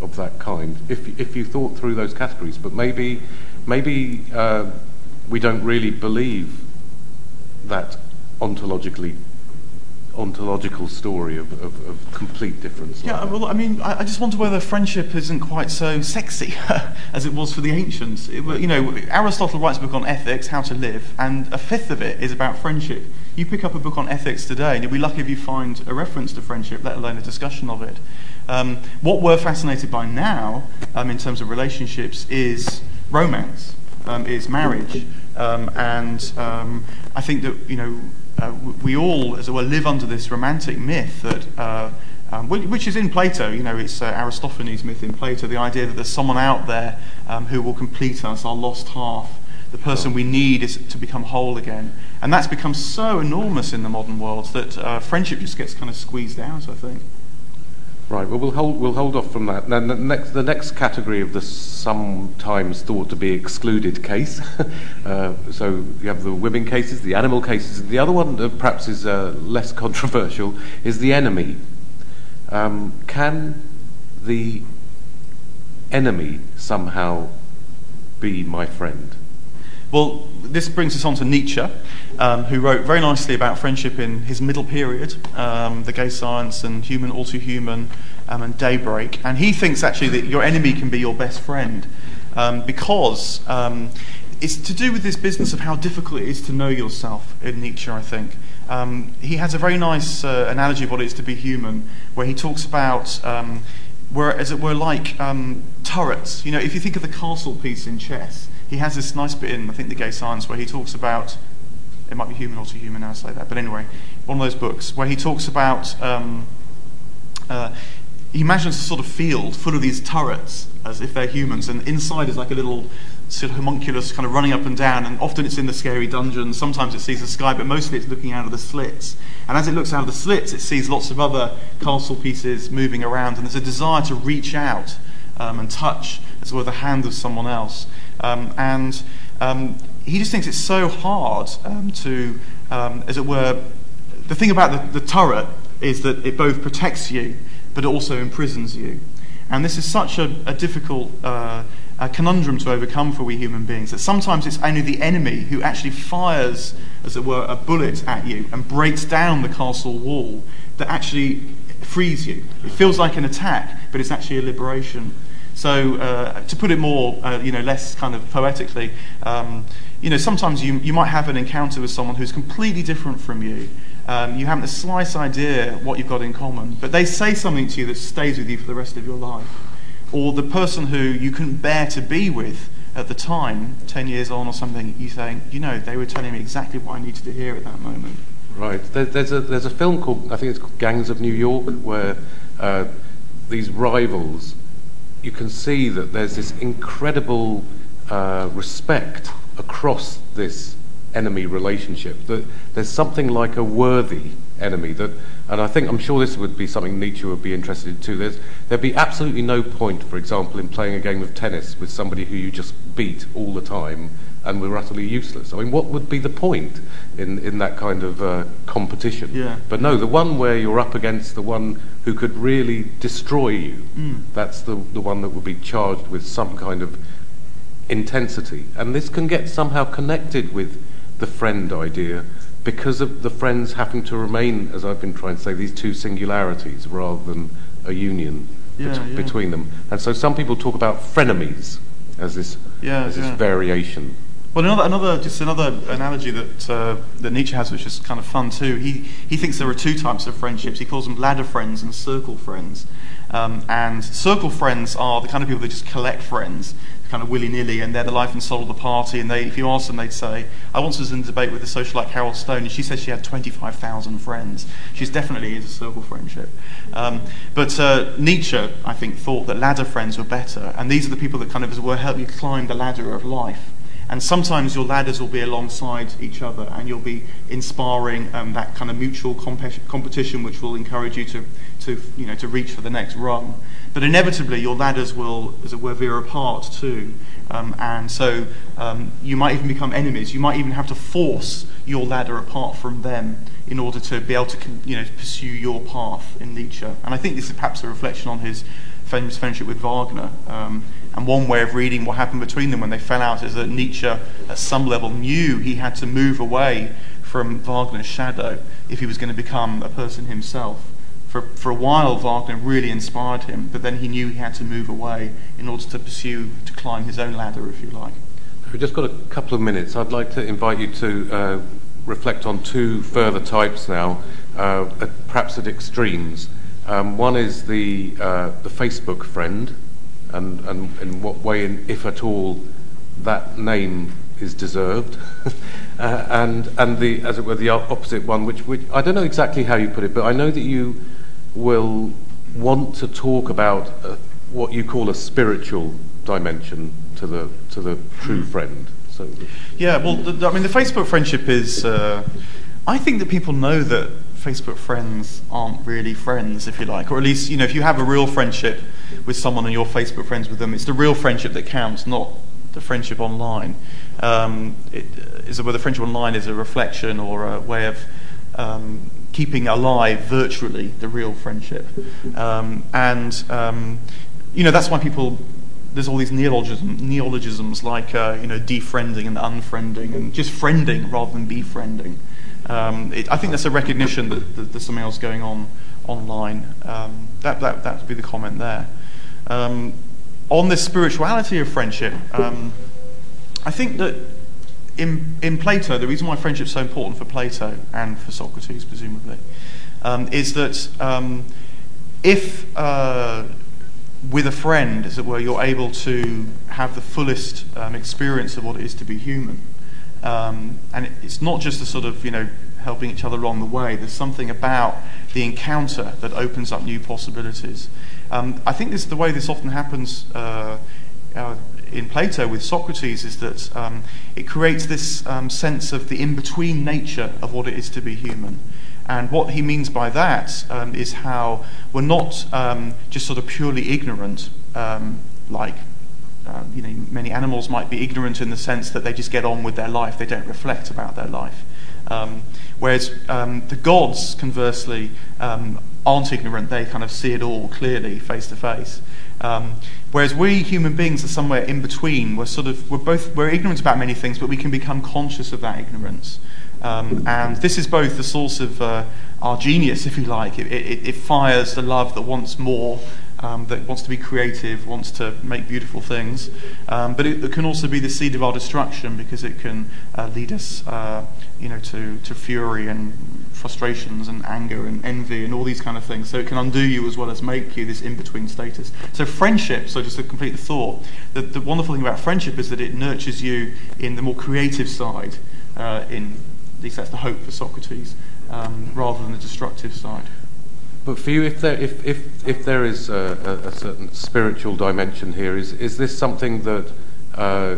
[SPEAKER 1] of that kind, if, if you thought through those categories. But maybe, maybe uh, we don't really believe that ontologically ontological story of, of, of complete difference.
[SPEAKER 2] Yeah, well, I mean, I, I, just wonder whether friendship isn't quite so sexy [LAUGHS] as it was for the ancients. It, you know, Aristotle writes a book on ethics, how to live, and a fifth of it is about friendship. You pick up a book on ethics today, and you'll be lucky if you find a reference to friendship, let alone a discussion of it. Um, what we're fascinated by now, um, in terms of relationships, is romance, um, is marriage, um, and um, I think that you know uh, we all, as it were, live under this romantic myth that. Uh, um, which is in Plato, you know, it's uh, Aristophanes' myth in Plato, the idea that there's someone out there um, who will complete us, our lost half. The person we need is to become whole again. And that's become so enormous in the modern world that uh, friendship just gets kind of squeezed out, I think.
[SPEAKER 1] Right. Well, we'll hold we'll hold off from that. Then the next the next category of the sometimes thought to be excluded case. [LAUGHS] uh, so you have the women cases, the animal cases. The other one that perhaps is uh, less [LAUGHS] controversial is the enemy. Um, can the enemy somehow be my friend?
[SPEAKER 2] Well, this brings us on to Nietzsche, um, who wrote very nicely about friendship in his middle period, um, The Gay Science and Human, All Too Human, um, and Daybreak. And he thinks actually that your enemy can be your best friend um, because um, it's to do with this business of how difficult it is to know yourself in Nietzsche, I think. Um, he has a very nice uh, analogy of what it is to be human, where he talks about where, as it were, like um, turrets. You know, if you think of the castle piece in chess, he has this nice bit in, I think, the Gay Science, where he talks about it might be Human, All Too Human now say that, but anyway, one of those books where he talks about. Um, uh, he imagines a sort of field full of these turrets as if they're humans, and inside is like a little sort of homunculus kind of running up and down, and often it's in the scary dungeons, sometimes it sees the sky, but mostly it's looking out of the slits. And as it looks out of the slits, it sees lots of other castle pieces moving around, and there's a desire to reach out um, and touch, as were, the hand of someone else. Um, and um, he just thinks it's so hard um, to, um, as it were, the thing about the, the turret is that it both protects you, but it also imprisons you. And this is such a, a difficult uh, a conundrum to overcome for we human beings that sometimes it's only the enemy who actually fires, as it were, a bullet at you and breaks down the castle wall that actually frees you. It feels like an attack, but it's actually a liberation. So, uh, to put it more, uh, you know, less kind of poetically, um, you know, sometimes you, you might have an encounter with someone who's completely different from you. Um, you haven't the slightest idea what you've got in common, but they say something to you that stays with you for the rest of your life or the person who you couldn't bear to be with at the time, 10 years on or something, you think, you know, they were telling me exactly what I needed to hear at that moment.
[SPEAKER 1] Right. There, there's, a, there's a film called, I think it's called Gangs of New York, where uh, these rivals, you can see that there's this incredible uh, respect across this enemy relationship. That there's something like a worthy enemy that and I think I'm sure this would be something Nietzsche would be interested in too. There's, there'd be absolutely no point, for example, in playing a game of tennis with somebody who you just beat all the time and were utterly useless. I mean, what would be the point in, in that kind of uh, competition?
[SPEAKER 2] Yeah.
[SPEAKER 1] But no, the one where you're up against the one who could really destroy you,
[SPEAKER 2] mm.
[SPEAKER 1] that's the, the one that would be charged with some kind of intensity. And this can get somehow connected with the friend idea because of the friends having to remain, as I've been trying to say, these two singularities rather than a union
[SPEAKER 2] yeah, bet-
[SPEAKER 1] yeah. between them. And so some people talk about frenemies as this,
[SPEAKER 2] yeah,
[SPEAKER 1] as this variation.
[SPEAKER 2] Well, another, another, just another analogy that uh, that Nietzsche has, which is kind of fun too. He he thinks there are two types of friendships. He calls them ladder friends and circle friends. Um, and circle friends are the kind of people that just collect friends kind of willy nilly, and they're the life and soul of the party. And they, if you ask them, they'd say, I once was in a debate with a socialite Harold Stone, and she said she had 25,000 friends. She's definitely is a circle friendship. Um, but uh, Nietzsche, I think, thought that ladder friends were better, and these are the people that kind of will help you climb the ladder of life. And sometimes your ladders will be alongside each other, and you'll be inspiring um, that kind of mutual comp- competition, which will encourage you to, to, you know, to reach for the next rung. But inevitably, your ladders will, as it were, veer apart too. Um, and so um, you might even become enemies. You might even have to force your ladder apart from them in order to be able to you know, pursue your path in Nietzsche. And I think this is perhaps a reflection on his famous friendship with Wagner. Um, and one way of reading what happened between them when they fell out is that Nietzsche, at some level, knew he had to move away from Wagner's shadow if he was going to become a person himself for, for a while, Wagner really inspired him, but then he knew he had to move away in order to pursue, to climb his own ladder, if you like.
[SPEAKER 1] We've just got a couple of minutes. I'd like to invite you to uh, reflect on two further types now, uh, at, perhaps at extremes. Um, one is the, uh, the Facebook friend, and, and in what way, in, if at all, that name is deserved. [LAUGHS] uh, and, and the, as it were, the opposite one, which, which I don't know exactly how you put it, but I know that you will want to talk about uh, what you call a spiritual dimension to the to the true hmm. friend. So
[SPEAKER 2] yeah, well, the, I mean, the Facebook friendship is. Uh, I think that people know that Facebook friends aren't really friends, if you like, or at least you know if you have a real friendship with someone and you're Facebook friends with them, it's the real friendship that counts, not the friendship online. Um, it, is whether friendship online is a reflection or a way of um, keeping alive virtually the real friendship. Um, and, um, you know, that's why people, there's all these neologism, neologisms like, uh, you know, defriending and unfriending and just friending rather than befriending. Um, it, I think that's a recognition that, that, there's something else going on online. Um, that, that, that would be the comment there. Um, on this spirituality of friendship, um, I think that in, in Plato, the reason why friendship is so important for Plato and for Socrates, presumably, um, is that um, if uh, with a friend, as it were, you're able to have the fullest um, experience of what it is to be human. Um, and it's not just a sort of, you know, helping each other along the way. There's something about the encounter that opens up new possibilities. Um, I think this the way this often happens uh, uh, in Plato with Socrates is that um, it creates this um, sense of the in between nature of what it is to be human. And what he means by that um, is how we're not um, just sort of purely ignorant, um, like uh, you know, many animals might be ignorant in the sense that they just get on with their life, they don't reflect about their life. Um, whereas um, the gods, conversely, um, aren't ignorant, they kind of see it all clearly, face to face. Whereas we human beings are somewhere in between. We're sort of we're both we're ignorant about many things, but we can become conscious of that ignorance. Um, and this is both the source of uh, our genius, if you like. It, it, it, fires the love that wants more, um, that wants to be creative, wants to make beautiful things. Um, but it, it, can also be the seed of our destruction because it can uh, lead us, uh, you know, to, to fury and frustrations and anger and envy and all these kind of things. So it can undo you as well as make you this in-between status. So friendship, so just to complete the thought, the, the wonderful thing about friendship is that it nurtures you in the more creative side, uh, in at least that's the hope for Socrates, um, rather than the destructive side.
[SPEAKER 1] But for you, if there, if, if, if there is a, a, a certain spiritual dimension here, is, is this something that uh,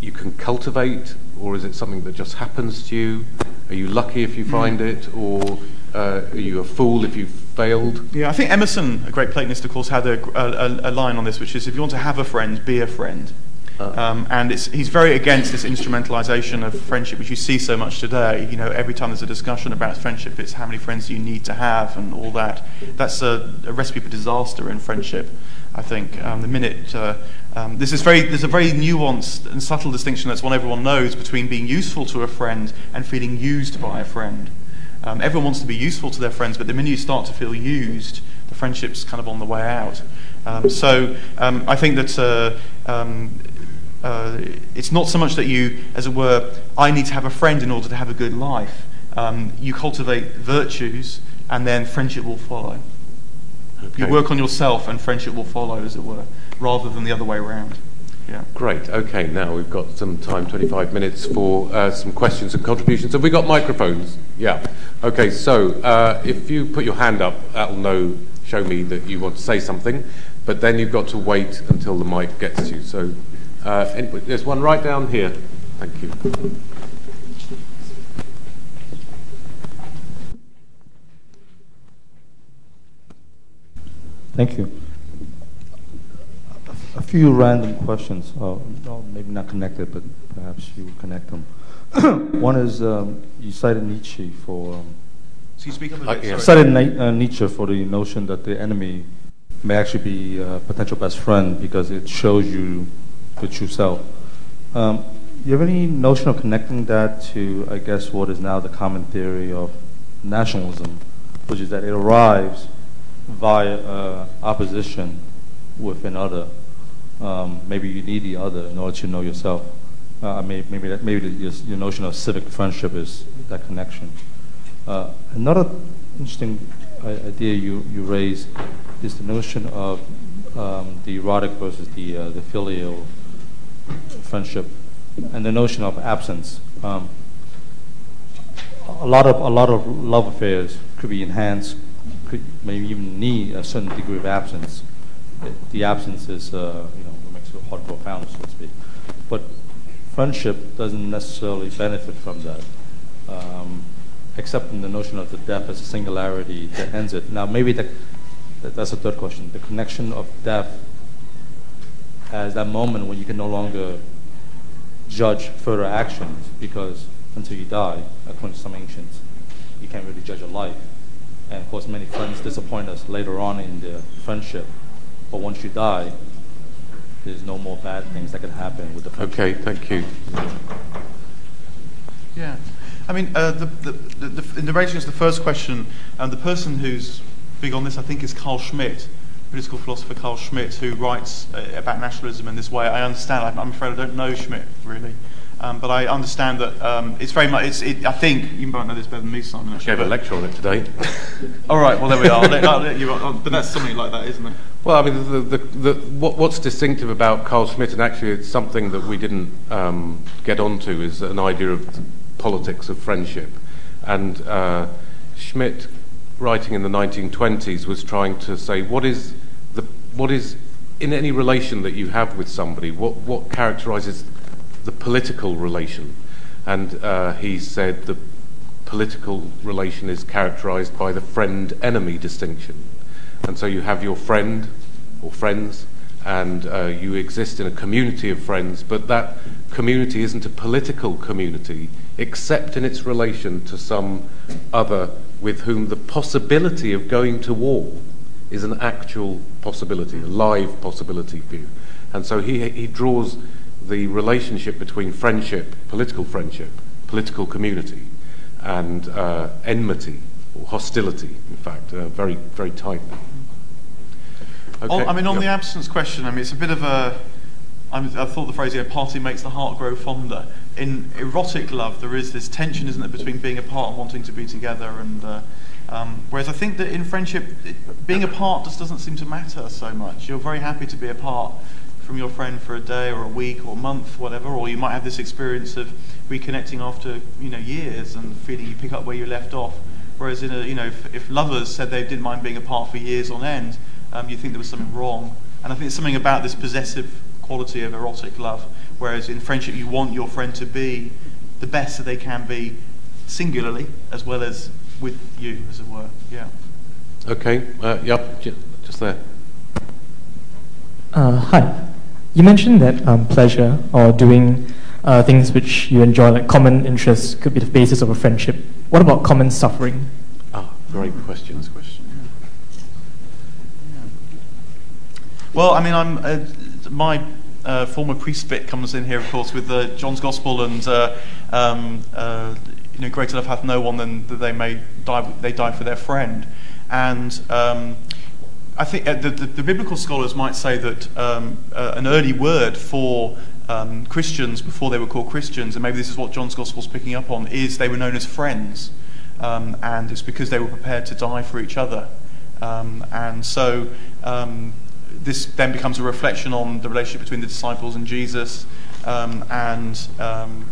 [SPEAKER 1] you can cultivate, or is it something that just happens to you? Are you lucky if you hmm. find it, or uh, are you a fool if you failed?
[SPEAKER 2] Yeah, I think Emerson, a great Platonist, of course, had a, a, a line on this, which is if you want to have a friend, be a friend. Uh. Um, and he's very against this instrumentalization of friendship, which you see so much today. You know, every time there's a discussion about friendship, it's how many friends do you need to have and all that. That's a, a recipe for disaster in friendship. I think um, the minute uh, um, this is very, there's a very nuanced and subtle distinction that's one everyone knows between being useful to a friend and feeling used by a friend. Um, everyone wants to be useful to their friends, but the minute you start to feel used, the friendship's kind of on the way out. Um, so um, I think that uh, um, uh, it's not so much that you, as it were, I need to have a friend in order to have a good life. Um, you cultivate virtues, and then friendship will follow. Okay. You work on yourself, and friendship will follow, as it were, rather than the other way around. Yeah.
[SPEAKER 1] Great. Okay, now we've got some time, 25 minutes for uh, some questions and contributions. Have we got microphones? Yeah. Okay, so uh, if you put your hand up, that'll know, show me that you want to say something, but then you've got to wait until the mic gets to you. So uh, anybody, there's one right down here. Thank you.
[SPEAKER 3] Thank you. A few random questions, uh, maybe not connected, but perhaps you would connect them. [COUGHS] One is um, you cited Nietzsche for. Um,
[SPEAKER 2] so you speak up.
[SPEAKER 3] Uh, yeah. Cited uh, Nietzsche for the notion that the enemy may actually be a potential best friend because it shows you the true self. Um, you have any notion of connecting that to, I guess, what is now the common theory of nationalism, which is that it arrives via uh, opposition with another. Um, maybe you need the other in order to know yourself. Uh, maybe maybe, that, maybe the, your, your, notion of civic friendship is that connection. Uh, another interesting idea you, you raise is the notion of um, the erotic versus the, uh, the filial friendship, and the notion of absence. Um, a lot of a lot of love affairs could be enhanced, could maybe even need a certain degree of absence. The absence is, uh, you know, makes it hard to profound, so to speak. But friendship doesn't necessarily benefit from that, um, except in the notion of the death as a singularity that ends it. Now, maybe that that's a third question. The connection of death as that moment when you can no longer judge further actions because until you die, according to some ancients, you can't really judge a life. And of course, many friends disappoint us later on in their friendship. But once you die, there's no more bad things that can happen with the friendship.
[SPEAKER 1] Okay, thank you.
[SPEAKER 2] Yeah. I mean, uh, the, the, the, in relation to the first question, um, the person who's big on this, I think, is Carl Schmitt political philosopher Carl Schmitt, who writes uh, about nationalism in this way. I understand. I'm, I'm, afraid I don't know Schmitt really, Um, but I understand that um, it's very much. It's, it, I think you might know this better than me, Simon.
[SPEAKER 1] Actually, gave a lecture on it today. [LAUGHS]
[SPEAKER 2] All right. Well, there we are. I'll let, I'll let you, but that's something like that, isn't it?
[SPEAKER 1] Well, I mean, the, the, the, what, what's distinctive about Carl Schmitt, and actually it's something that we didn't um, get onto, is an idea of politics of friendship. And uh, Schmitt, writing in the 1920s, was trying to say what is the what is in any relation that you have with somebody, what what characterizes the political relation? And uh, he said the political relation is characterized by the friend-enemy distinction. And so you have your friend or friends, and uh, you exist in a community of friends, but that community isn't a political community except in its relation to some other with whom the possibility of going to war is an actual possibility, a live possibility for you. And so he, he draws the relationship between friendship, political friendship, political community, and uh, enmity or hostility, in fact, uh, very, very tightly.
[SPEAKER 2] Okay. I mean, on yep. the absence question, I mean, it's a bit of a. I, mean, thought the phrase, "A party makes the heart grow fonder." In erotic love, there is this tension, isn't there, between being apart and wanting to be together, and uh, um, whereas I think that in friendship, it, being apart just doesn't seem to matter so much. You're very happy to be apart from your friend for a day or a week or a month, whatever, or you might have this experience of reconnecting after you know years and feeling you pick up where you left off. Whereas in a, you know, if, if lovers said they didn't mind being apart for years on end, um, you think there was something wrong. And I think it's something about this possessive quality of erotic love, whereas in friendship you want your friend to be the best that they can be singularly as well as with you, as it were. Yeah.
[SPEAKER 1] Okay. Uh, yep. Just there.
[SPEAKER 4] Uh, hi. You mentioned that um, pleasure or doing uh, things which you enjoy, like common interests, could be the basis of a friendship. What about common suffering?
[SPEAKER 1] Ah, great question. question.
[SPEAKER 2] Well, I mean, I'm uh, my uh, former priest bit comes in here, of course, with uh, John's Gospel and uh, um, uh, you know, greater love hath no one than that they may die. They die for their friend, and um, I think uh, the, the, the, biblical scholars might say that um, an early word for um, Christians before they were called Christians, and maybe this is what John's Gospel is picking up on, is they were known as friends, um, and it's because they were prepared to die for each other, um, and so um, this then becomes a reflection on the relationship between the disciples and Jesus, um, and um,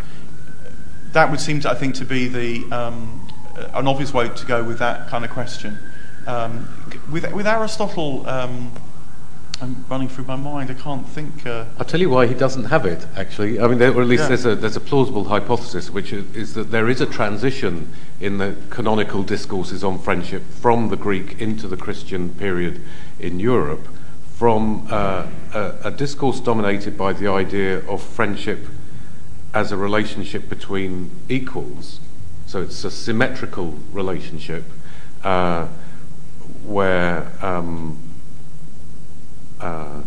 [SPEAKER 2] that would seem to, I think, to be the um, an obvious way to go with that kind of question. Um, with with Aristotle. Um, I'm running through my mind. I can't think. Uh,
[SPEAKER 1] I'll tell you why he doesn't have it. Actually, I mean, there, or at least yeah. there's a there's a plausible hypothesis, which is, is, that there is a transition in the canonical discourses on friendship from the Greek into the Christian period in Europe, from uh, a, a, discourse dominated by the idea of friendship as a relationship between equals. So it's a symmetrical relationship uh, where um, uh,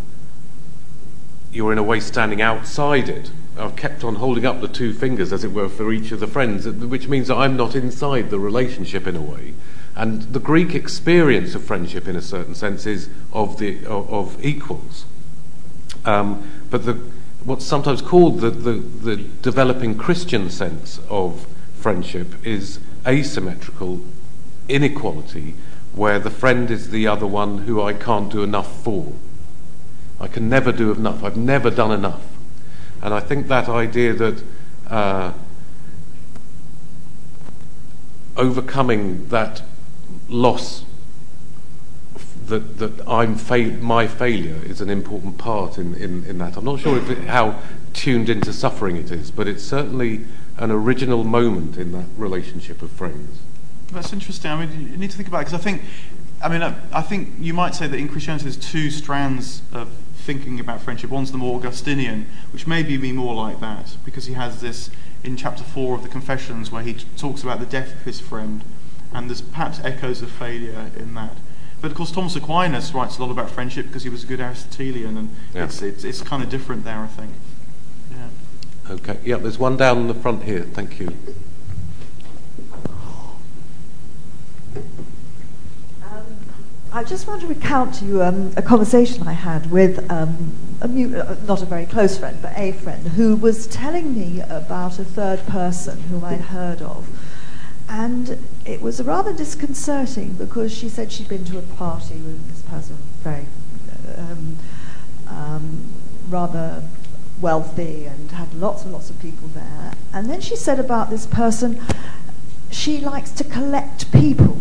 [SPEAKER 1] you're in a way standing outside it. I've kept on holding up the two fingers, as it were, for each of the friends, which means that I'm not inside the relationship in a way. And the Greek experience of friendship, in a certain sense, is of, the, of, of equals. Um, but the, what's sometimes called the, the, the developing Christian sense of friendship is asymmetrical inequality, where the friend is the other one who I can't do enough for. I can never do enough. I've never done enough. And I think that idea that uh, overcoming that loss that, that I'm fa- my failure is an important part in, in, in that. I'm not sure it, how tuned into suffering it is, but it's certainly an original moment in that relationship of friends.
[SPEAKER 2] That's interesting. I mean, you need to think about it because I think, I mean, I, I, think you might say that in Christianity there's two strands of thinking about friendship. One's the more Augustinian, which maybe be more like that because he has this in chapter four of the Confessions where he t- talks about the death of his friend and there's perhaps echoes of failure in that. But of course, Thomas Aquinas writes a lot about friendship because he was a good Aristotelian, and yeah. it's, it's, it's kind of different there, I think. Yeah.
[SPEAKER 1] Okay. Yeah, there's one down in the front here. Thank you.
[SPEAKER 5] Um, I just want to recount to you um, a conversation I had with um, a mu- uh, not a very close friend, but a friend who was telling me about a third person whom I'd heard of. And it was rather disconcerting because she said she'd been to a party with this person, very um, um, rather wealthy, and had lots and lots of people there. And then she said about this person, she likes to collect people,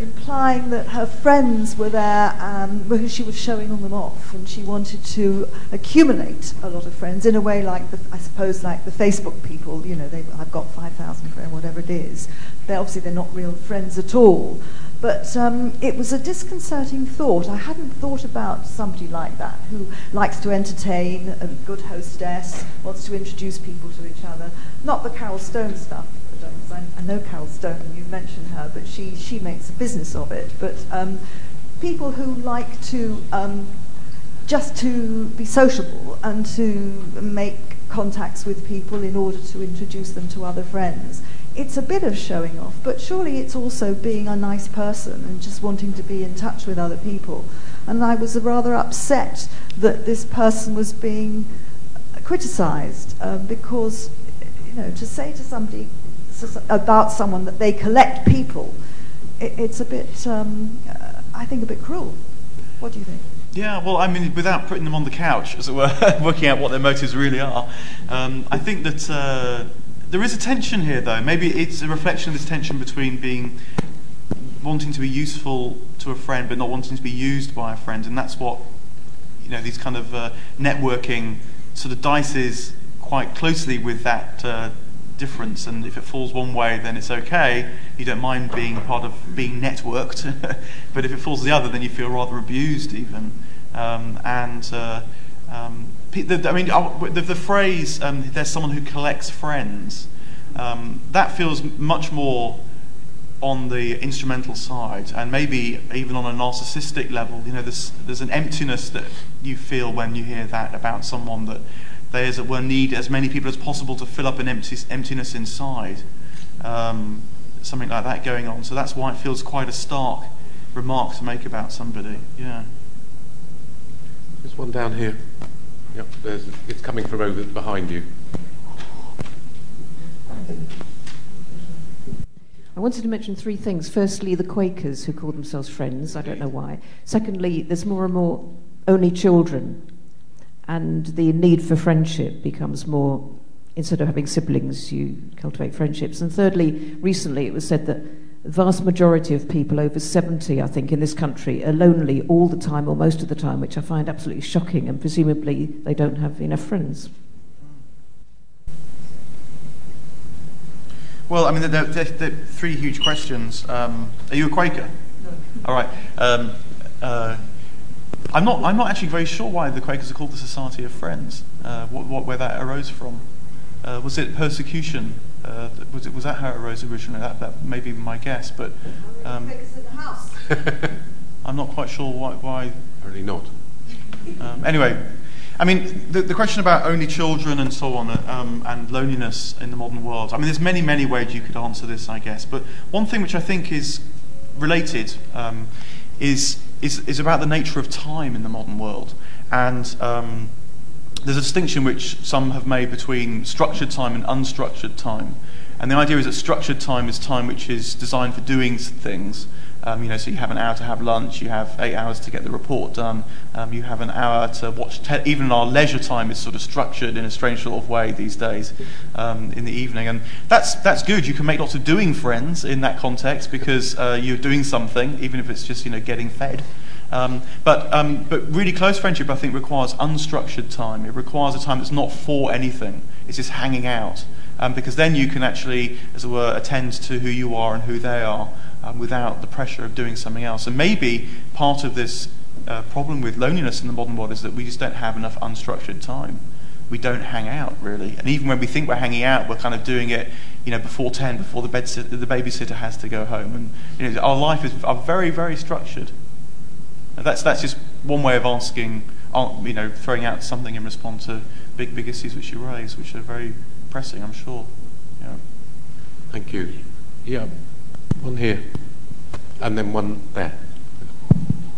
[SPEAKER 5] implying that her friends were there um, who she was showing them off, and she wanted to accumulate a lot of friends in a way like, the, I suppose, like the Facebook people. You know, I've got 5,000 friends, whatever it is. They're obviously they're not real friends at all. But um, it was a disconcerting thought. I hadn't thought about somebody like that who likes to entertain, a good hostess, wants to introduce people to each other. Not the Carole Stone stuff, I, I know Carole Stone, you mentioned her, but she, she makes a business of it. But um, people who like to um, just to be sociable and to make contacts with people in order to introduce them to other friends. It's a bit of showing off, but surely it's also being a nice person and just wanting to be in touch with other people. And I was rather upset that this person was being criticized um, because, you know, to say to somebody, about someone that they collect people, it, it's a bit, um, I think, a bit cruel. What do you think?
[SPEAKER 2] Yeah, well, I mean, without putting them on the couch, as it were, [LAUGHS] working out what their motives really are, um, I think that uh, there is a tension here, though. Maybe it's a reflection of this tension between being wanting to be useful to a friend, but not wanting to be used by a friend, and that's what you know these kind of uh, networking sort of dices quite closely with that uh, difference, and if it falls one way, then it's okay. You don't mind being part of being networked, [LAUGHS] but if it falls the other, then you feel rather abused, even. Um, and uh, um, the, I mean, the, the phrase um, "there's someone who collects friends," um, that feels much more on the instrumental side, and maybe even on a narcissistic level. You know, there's there's an emptiness that you feel when you hear that about someone that they, as it were, need as many people as possible to fill up an empty, emptiness inside. Um, something like that going on. So that's why it feels quite a stark remark to make about somebody. Yeah.
[SPEAKER 1] There's one down here. Yep, there's, it's coming from over behind you.
[SPEAKER 6] I wanted to mention three things. Firstly, the Quakers who call themselves friends. I don't know why. Secondly, there's more and more only children and the need for friendship becomes more instead of having siblings you cultivate friendships. And thirdly recently it was said that the vast majority of people over 70 i think in this country are lonely all the time or most of the time which i find absolutely shocking and presumably they don't have enough friends.
[SPEAKER 2] Well i mean there are three huge questions. Um, are you a quaker? No. all right. Um, uh, I'm not, I'm not actually very sure why the Quakers are called the Society of Friends, uh, what, what, where that arose from. Uh, was it persecution? Uh, was, it, was that how it arose originally? That, that may be my guess, but um, [LAUGHS] I'm not quite sure why. why
[SPEAKER 1] Apparently not. [LAUGHS]
[SPEAKER 2] Um, anyway, I mean, the, the, question about only children and so on, um, and loneliness in the modern world. I mean, there's many, many ways you could answer this, I guess. But one thing which I think is related um, is is, is about the nature of time in the modern world. And um, there's a distinction which some have made between structured time and unstructured time. And the idea is that structured time is time which is designed for doing things, um, you know, so you have an hour to have lunch, you have eight hours to get the report done, um, you have an hour to watch. Te- even our leisure time is sort of structured in a strange sort of way these days um, in the evening, and that's that's good. You can make lots of doing friends in that context because uh, you're doing something, even if it's just you know getting fed. Um, but, um, but really close friendship, I think, requires unstructured time. It requires a time that's not for anything. It's just hanging out. Um, because then you can actually, as it were, attend to who you are and who they are um, without the pressure of doing something else. And maybe part of this uh, problem with loneliness in the modern world is that we just don't have enough unstructured time. We don't hang out really, and even when we think we're hanging out, we're kind of doing it, you know, before ten, before the the babysitter has to go home, and you know, our life is are very, very structured. And that's that's just one way of asking, you know, throwing out something in response to big, big issues which you raise, which are very pressing, I'm sure. Yeah.
[SPEAKER 1] Thank you. Yeah, one here, and then one there.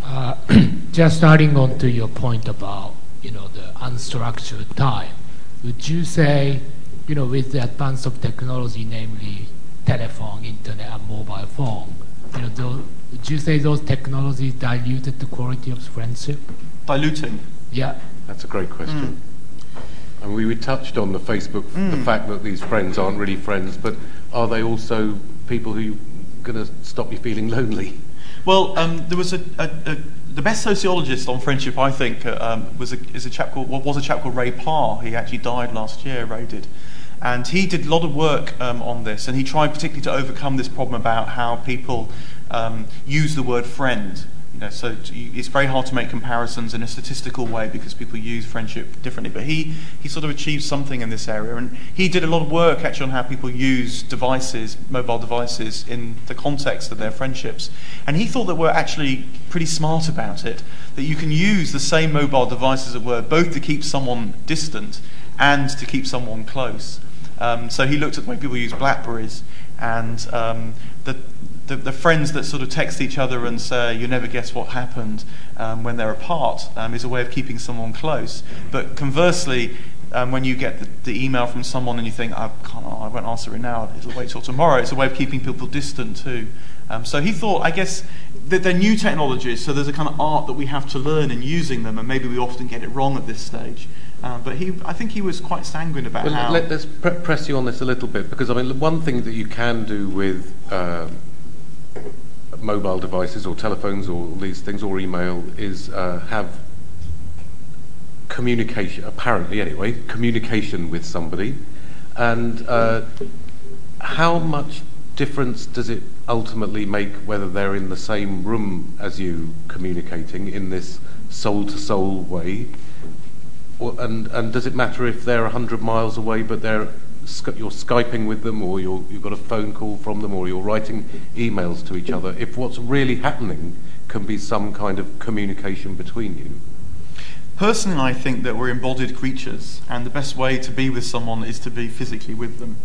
[SPEAKER 7] Uh, [CLEARS THROAT] just starting on to your point about you know the unstructured time, would you say you know with the advance of technology, namely telephone, internet, and mobile phone, you know, those, would you say those technologies diluted the quality of friendship?
[SPEAKER 2] Diluting.
[SPEAKER 7] Yeah.
[SPEAKER 1] That's a great question.
[SPEAKER 2] Mm.
[SPEAKER 1] And we, we touched on the Facebook, the
[SPEAKER 2] Mm.
[SPEAKER 1] fact that these friends aren't really friends, but are they also people who are going to stop you feeling lonely?
[SPEAKER 2] Well, um, there was a, a, a the best sociologist on friendship, I think, uh, um, was a, is a chap called well, was a chap called Ray Pahl. He actually died last year. Ray did, and he did a lot of work um, on this, and he tried particularly to overcome this problem about how people um, use the word friend. You know, so it's very hard to make comparisons in a statistical way because people use friendship differently. But he, he sort of achieved something in this area, and he did a lot of work actually on how people use devices, mobile devices, in the context of their friendships. And he thought that we're actually pretty smart about it. That you can use the same mobile device, as it were, both to keep someone distant and to keep someone close. Um, so he looked at the way people use Blackberries and um, the, the, the, friends that sort of text each other and say, you never guess what happened um, when they're apart, um, is a way of keeping someone close. But conversely, um, when you get the, the, email from someone and you think, I, can't, I won't answer it now, it'll wait till tomorrow, it's a way of keeping people distant too. Um, so he thought, I guess, that they're new technologies, so there's a kind of art that we have to learn in using them, and maybe we often get it wrong at this stage. Um, but he, I think he was quite sanguine about
[SPEAKER 1] well,
[SPEAKER 2] how.
[SPEAKER 1] Let, us pre- press you on this a little bit because I mean, one thing that you can do with um, mobile devices or telephones or these things or email is uh, have communication. Apparently, anyway, communication with somebody, and uh, how much difference does it ultimately make whether they're in the same room as you communicating in this soul to soul way? Or, and, and does it matter if they're 100 miles away but they're, you're Skyping with them or you're, you've got a phone call from them or you're writing emails to each other? If what's really happening can be some kind of communication between you?
[SPEAKER 2] Personally, I think that we're embodied creatures, and the best way to be with someone is to be physically with them.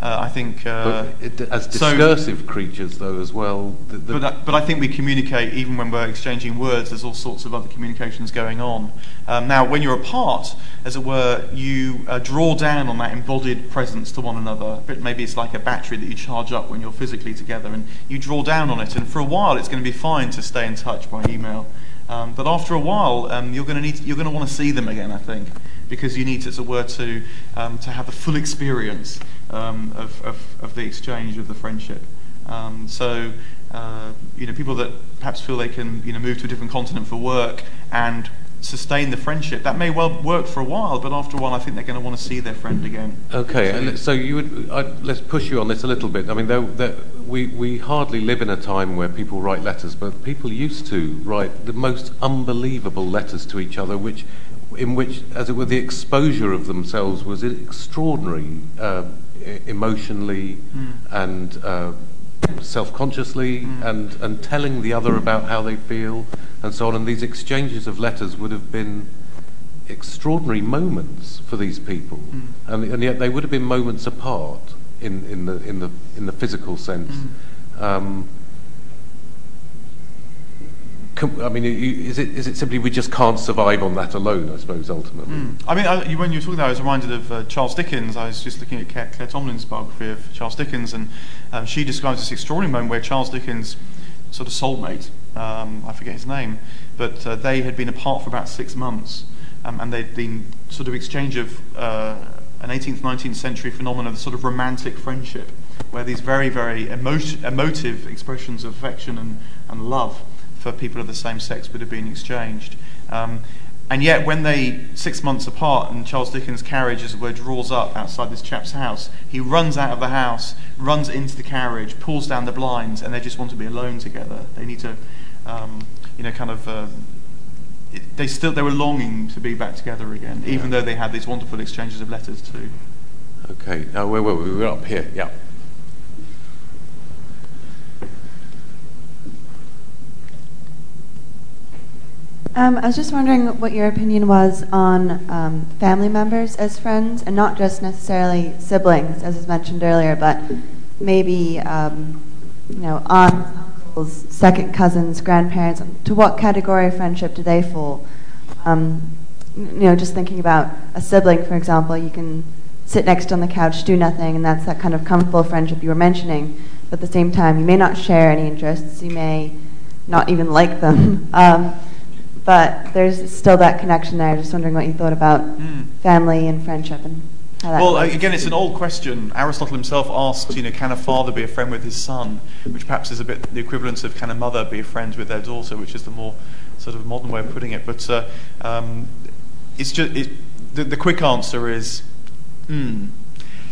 [SPEAKER 2] Uh, I think uh,
[SPEAKER 1] it, as discursive so, creatures, though, as well.
[SPEAKER 2] The, the but, but I think we communicate even when we're exchanging words. There's all sorts of other communications going on. Um, now, when you're apart, as it were, you uh, draw down on that embodied presence to one another. But maybe it's like a battery that you charge up when you're physically together, and you draw down on it. And for a while, it's going to be fine to stay in touch by email. Um, but after a while, um, you're going to need you're going to want to see them again. I think because you need, as it were, to um, to have the full experience um, of, of, of the exchange of the friendship. Um, so uh, you know, people that perhaps feel they can you know move to a different continent for work and sustain the friendship. That may well work for a while, but after a while, I think they're going to want to see their friend again.
[SPEAKER 1] Okay, and so you would uh, let's push you on this a little bit. I mean, there, there, we we hardly live in a time where people write letters, but people used to write the most unbelievable letters to each other, which in which, as it were, the exposure of themselves was extraordinary, uh, emotionally mm. and. Uh, self-consciously mm. and, and telling the other about how they feel and so on. And these exchanges of letters would have been extraordinary moments for these people, mm. and, and yet they would have been moments apart in, in the in the in the physical sense. Mm. Um, I mean, is it is it simply we just can't survive on that alone? I suppose ultimately.
[SPEAKER 2] Mm. I mean, I, when you were talking, that, I was reminded of uh, Charles Dickens. I was just looking at Claire, Claire Tomalin's biography of Charles Dickens, and um, she describes this extraordinary moment where Charles Dickens' sort of soulmate, um, I forget his name, but uh, they had been apart for about six months, um, and they'd been sort of exchange of uh, an 18th, 19th century phenomenon of sort of romantic friendship, where these very, very emo- emotive expressions of affection and, and love for people of the same sex would have been exchanged. Um, and yet, when they, six months apart, and Charles Dickens' carriage, as it were, draws up outside this chap's house, he runs out of the house, runs into the carriage, pulls down the blinds, and they just want to be alone together. They need to, um, you know, kind of. Uh, it, they still they were longing to be back together again, even yeah. though they had these wonderful exchanges of letters too.
[SPEAKER 1] Okay, now where were we? We were up here. Yeah.
[SPEAKER 8] I was just wondering what your opinion was on um, family members as friends, and not just necessarily siblings, as was mentioned earlier, but maybe um, you know aunts, people's second cousins, grandparents. To what category of friendship do they fall? Um, you know, just thinking about a sibling, for example, you can sit next on the couch, do nothing, and that's that kind of comfortable friendship you were mentioning. But at the same time, you may not share any interests. You may not even like them. [LAUGHS] Um, but there's still that connection there. Just wondering what you thought about mm. family and friendship and how that.
[SPEAKER 2] Well, again, it's an old question. Aristotle himself asked, you know, can a father be a friend with his son? Which perhaps is a bit the equivalent of can a mother be a friend with their daughter, which is the more sort of modern way of putting it. But uh, um, it's just it, the, the, quick answer is, hmm.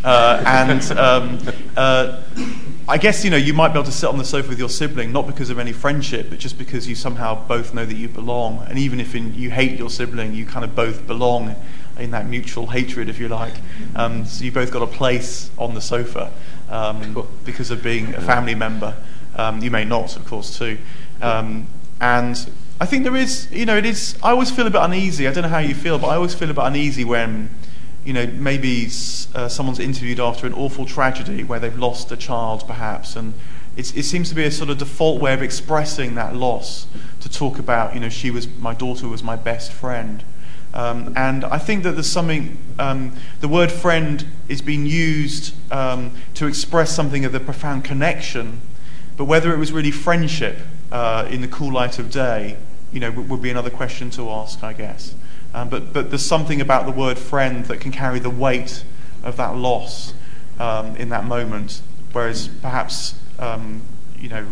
[SPEAKER 2] Uh, and um, uh, I guess you know you might be able to sit on the sofa with your sibling not because of any friendship, but just because you somehow both know that you belong. And even if in, you hate your sibling, you kind of both belong in that mutual hatred, if you like. Um, so you both got a place on the sofa um, because of being a family member. Um, you may not, of course, too. Um, and I think there is, you know, it is. I always feel a bit uneasy. I don't know how you feel, but I always feel a bit uneasy when you know, maybe uh, someone's interviewed after an awful tragedy where they've lost a child, perhaps, and it seems to be a sort of default way of expressing that loss to talk about, you know, she was my daughter was my best friend. Um, and I think that there's something, um, the word friend is being used um, to express something of the profound connection, but whether it was really friendship uh, in the cool light of day, you know, would be another question to ask, I guess. Um, but, but there's something about the word friend that can carry the weight of that loss um, in that moment, whereas perhaps, um, you know,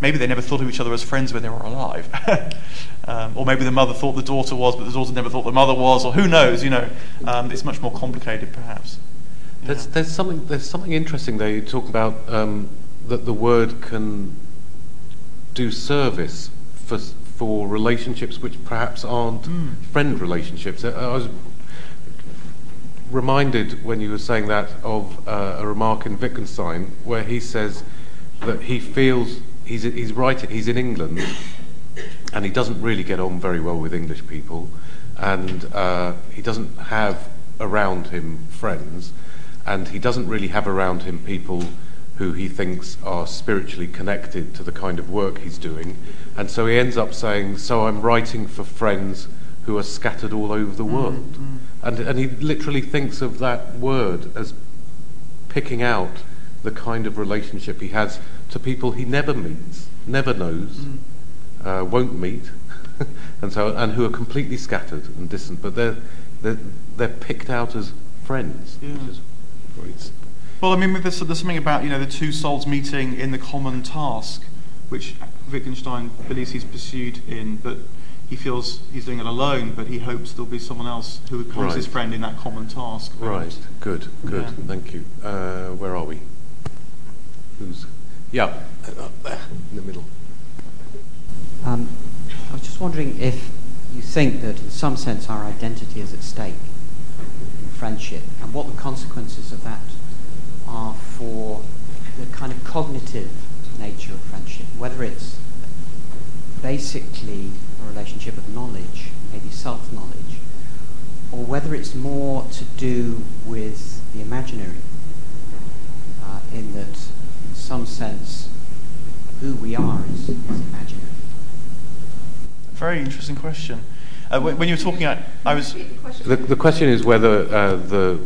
[SPEAKER 2] maybe they never thought of each other as friends when they were alive. [LAUGHS] Um, or maybe the mother thought the daughter was, but the daughter never thought the mother was, or who knows, you know. Um, it's much more complicated, perhaps.
[SPEAKER 1] There's, there's, something, there's something interesting there. You talk about um, that the word can do service for, for relationships which perhaps aren't mm. friend relationships. I was reminded when you were saying that of uh, a remark in Wittgenstein where he says that he feels he's he's right he's in England and he doesn't really get on very well with English people and uh, he doesn't have around him friends and he doesn't really have around him people who he thinks are spiritually connected to the kind of work he's doing. And so he ends up saying, So I'm writing for friends who are scattered all over the world. Mm-hmm. And, and he literally thinks of that word as picking out the kind of relationship he has to people he never meets, never knows, mm. uh, won't meet, [LAUGHS] and so and who are completely scattered and distant, but they're they're, they're picked out as friends, yeah. which is very
[SPEAKER 2] well, I mean, there's, there's something about you know the two souls meeting in the common task, which Wittgenstein believes he's pursued in, but he feels he's doing it alone, but he hopes there'll be someone else who becomes right. his friend in that common task.
[SPEAKER 1] Right. Good. Good. Yeah. Thank you. Uh, where are we? Who's? Yeah, up there in the middle.
[SPEAKER 9] Um, I was just wondering if you think that, in some sense, our identity is at stake in friendship, and what the consequences of that are for the kind of cognitive nature of friendship, whether it's basically a relationship of knowledge, maybe self knowledge, or whether it's more to do with the imaginary, uh, in that, in some sense, who we are is, is imaginary.
[SPEAKER 2] Very interesting question. Uh, when, when, you were talking, I, I was.
[SPEAKER 1] The, the question is whether uh, the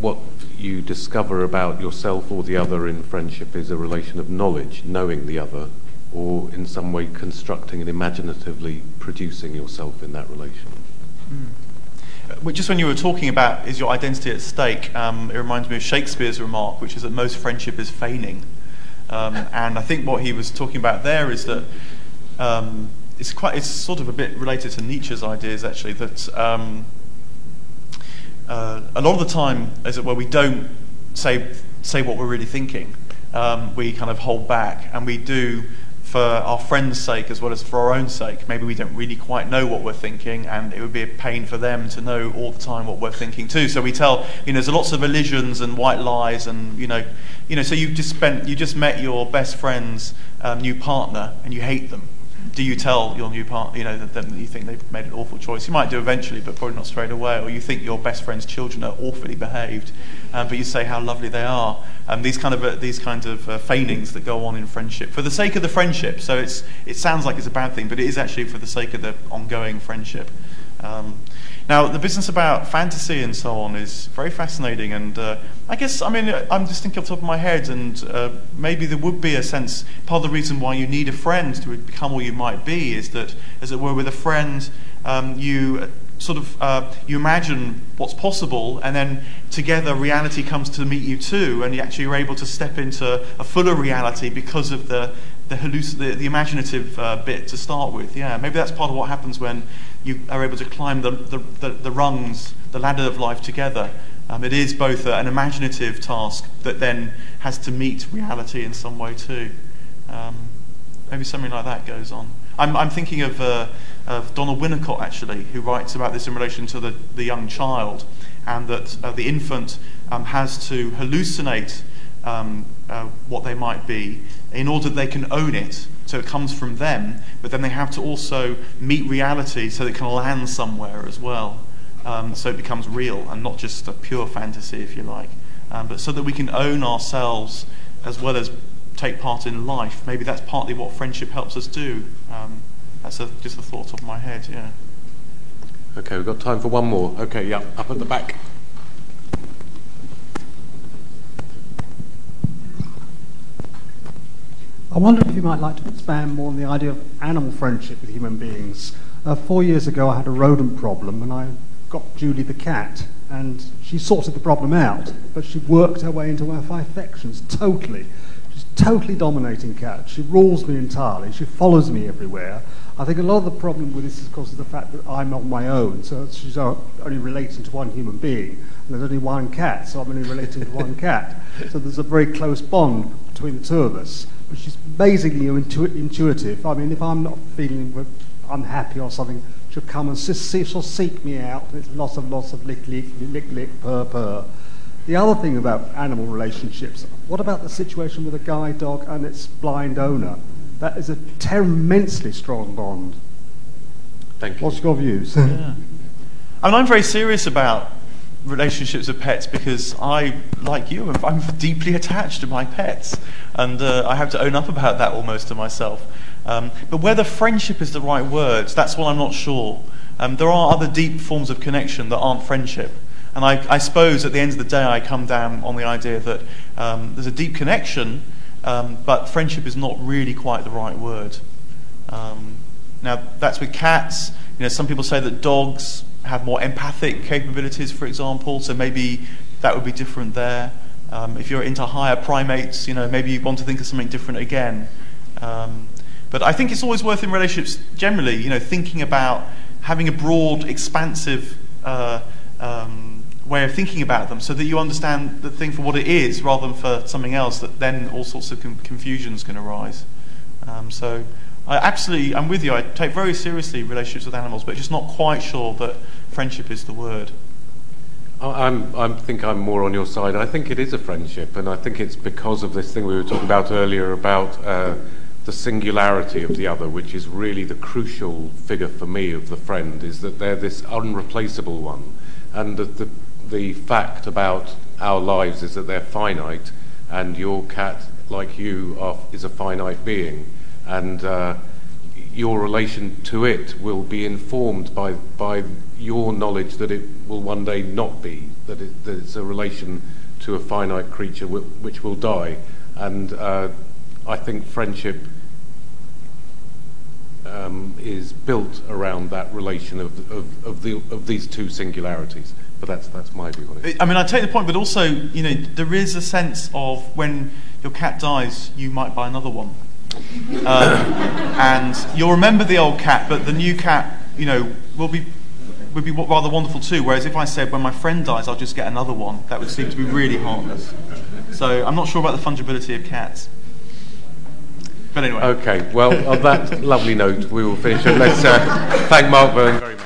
[SPEAKER 1] what you discover about yourself or the other in friendship is a relation of knowledge, knowing the other, or in some way constructing and imaginatively producing yourself in that relation.
[SPEAKER 2] Mm. Just when you were talking about is your identity at stake, um, it reminds me of Shakespeare's remark, which is that most friendship is feigning. Um, and I think what he was talking about there is that um, it's quite it's sort of a bit related to Nietzsche's ideas actually that um, uh, a lot of the time, as it were, we don't say say what we're really thinking. Um, we kind of hold back, and we do for our friends' sake as well as for our own sake. Maybe we don't really quite know what we're thinking, and it would be a pain for them to know all the time what we're thinking too. So we tell, you know, there's lots of illusions and white lies, and you know, you know. So you just spent, you just met your best friend's um, new partner, and you hate them, do you tell your new partner, you know, that, that you think they've made an awful choice? You might do eventually, but probably not straight away. Or you think your best friend's children are awfully behaved, um, but you say how lovely they are. Um, these kind of uh, these kinds of uh, feignings that go on in friendship for the sake of the friendship. So it's it sounds like it's a bad thing, but it is actually for the sake of the ongoing friendship. Um, now, the business about fantasy and so on is very fascinating, and uh, I guess, I mean, I'm just thinking off the top of my head, and uh, maybe there would be a sense, part of the reason why you need a friend to become all you might be is that, as it were, with a friend, um, you sort of uh, you imagine what's possible, and then together reality comes to meet you too, and you actually are able to step into a fuller reality because of the the, halluc- the, the imaginative uh, bit to start with. Yeah, maybe that's part of what happens when you are able to climb the, the, the, the rungs, the ladder of life together. Um, it is both an imaginative task that then has to meet reality in some way too. Um, maybe something like that goes on. I'm, I'm thinking of, uh, of Donald Winnicott actually, who writes about this in relation to the, the young child, and that uh, the infant um, has to hallucinate um, uh, what they might be in order that they can own it. So it comes from them, but then they have to also meet reality so they can land somewhere as well. Um, so it becomes real and not just a pure fantasy, if you like. Um, but so that we can own ourselves as well as take part in life. Maybe that's partly what friendship helps us do. Um, that's a, just a thought of my head, yeah.
[SPEAKER 1] Okay, we've got time for one more. Okay, yeah, up at the back.
[SPEAKER 10] I wonder if you might like to expand more on the idea of animal friendship with human beings. Uh, four years ago, I had a rodent problem, and I got Julie the cat, and she sorted the problem out, but she worked her way into my affections totally. She's totally dominating cat. She rules me entirely. She follows me everywhere. I think a lot of the problem with this is because of the fact that I'm on my own, so she's only relating to one human being, and there's only one cat, so I'm only relating to one cat. So there's a very close bond between the two of us which is amazingly intu- intuitive. I mean, if I'm not feeling unhappy or something, she'll come and see, she'll seek me out. It's lots of lots of lick, lick, lick, lick, purr, purr. The other thing about animal relationships, what about the situation with a guide dog and its blind owner? That is a immensely strong bond.
[SPEAKER 1] Thank you.
[SPEAKER 10] What's your views?
[SPEAKER 2] yeah. I mean, I'm very serious about relationships with pets because I, like you, I'm deeply attached to my pets, and uh, I have to own up about that almost to myself. Um, but whether friendship is the right word, that's what I'm not sure. Um, there are other deep forms of connection that aren't friendship. And I, I, suppose at the end of the day, I come down on the idea that um, there's a deep connection, um, but friendship is not really quite the right word. Um, now, that's with cats. You know, some people say that dogs have more empathic capabilities, for example, so maybe that would be different there. Um, if you're into higher primates, you know, maybe you want to think of something different again. Um, but I think it's always worth in relationships generally, you know, thinking about having a broad, expansive uh, um, way of thinking about them so that you understand the thing for what it is rather than for something else that then all sorts of com- confusions can arise. Um, so I absolutely, I'm with you. I take very seriously relationships with animals, but just not quite sure that friendship is the word.
[SPEAKER 1] I'm, I think I'm more on your side. I think it is a friendship, and I think it's because of this thing we were talking about earlier about uh, the singularity of the other, which is really the crucial figure for me of the friend, is that they're this unreplaceable one, and that the, the fact about our lives is that they're finite, and your cat, like you, are, is a finite being and uh, your relation to it will be informed by by your knowledge that it will one day not be that, it, that it's a relation to a finite creature w- which will die, and uh, I think friendship. Um, is built around that relation of, of, of, the, of these two singularities. But that's, that's my view on it.
[SPEAKER 2] I mean, I take the point, but also, you know, there is a sense of when your cat dies, you might buy another one. Um, and you'll remember the old cat, but the new cat, you know, will be would be rather wonderful too. Whereas if I said when my friend dies, I'll just get another one, that would seem to be really heartless. So I'm not sure about the fungibility of cats. But anyway.
[SPEAKER 1] Okay. Well, on that lovely note, we will finish. And let's uh, thank Mark very much.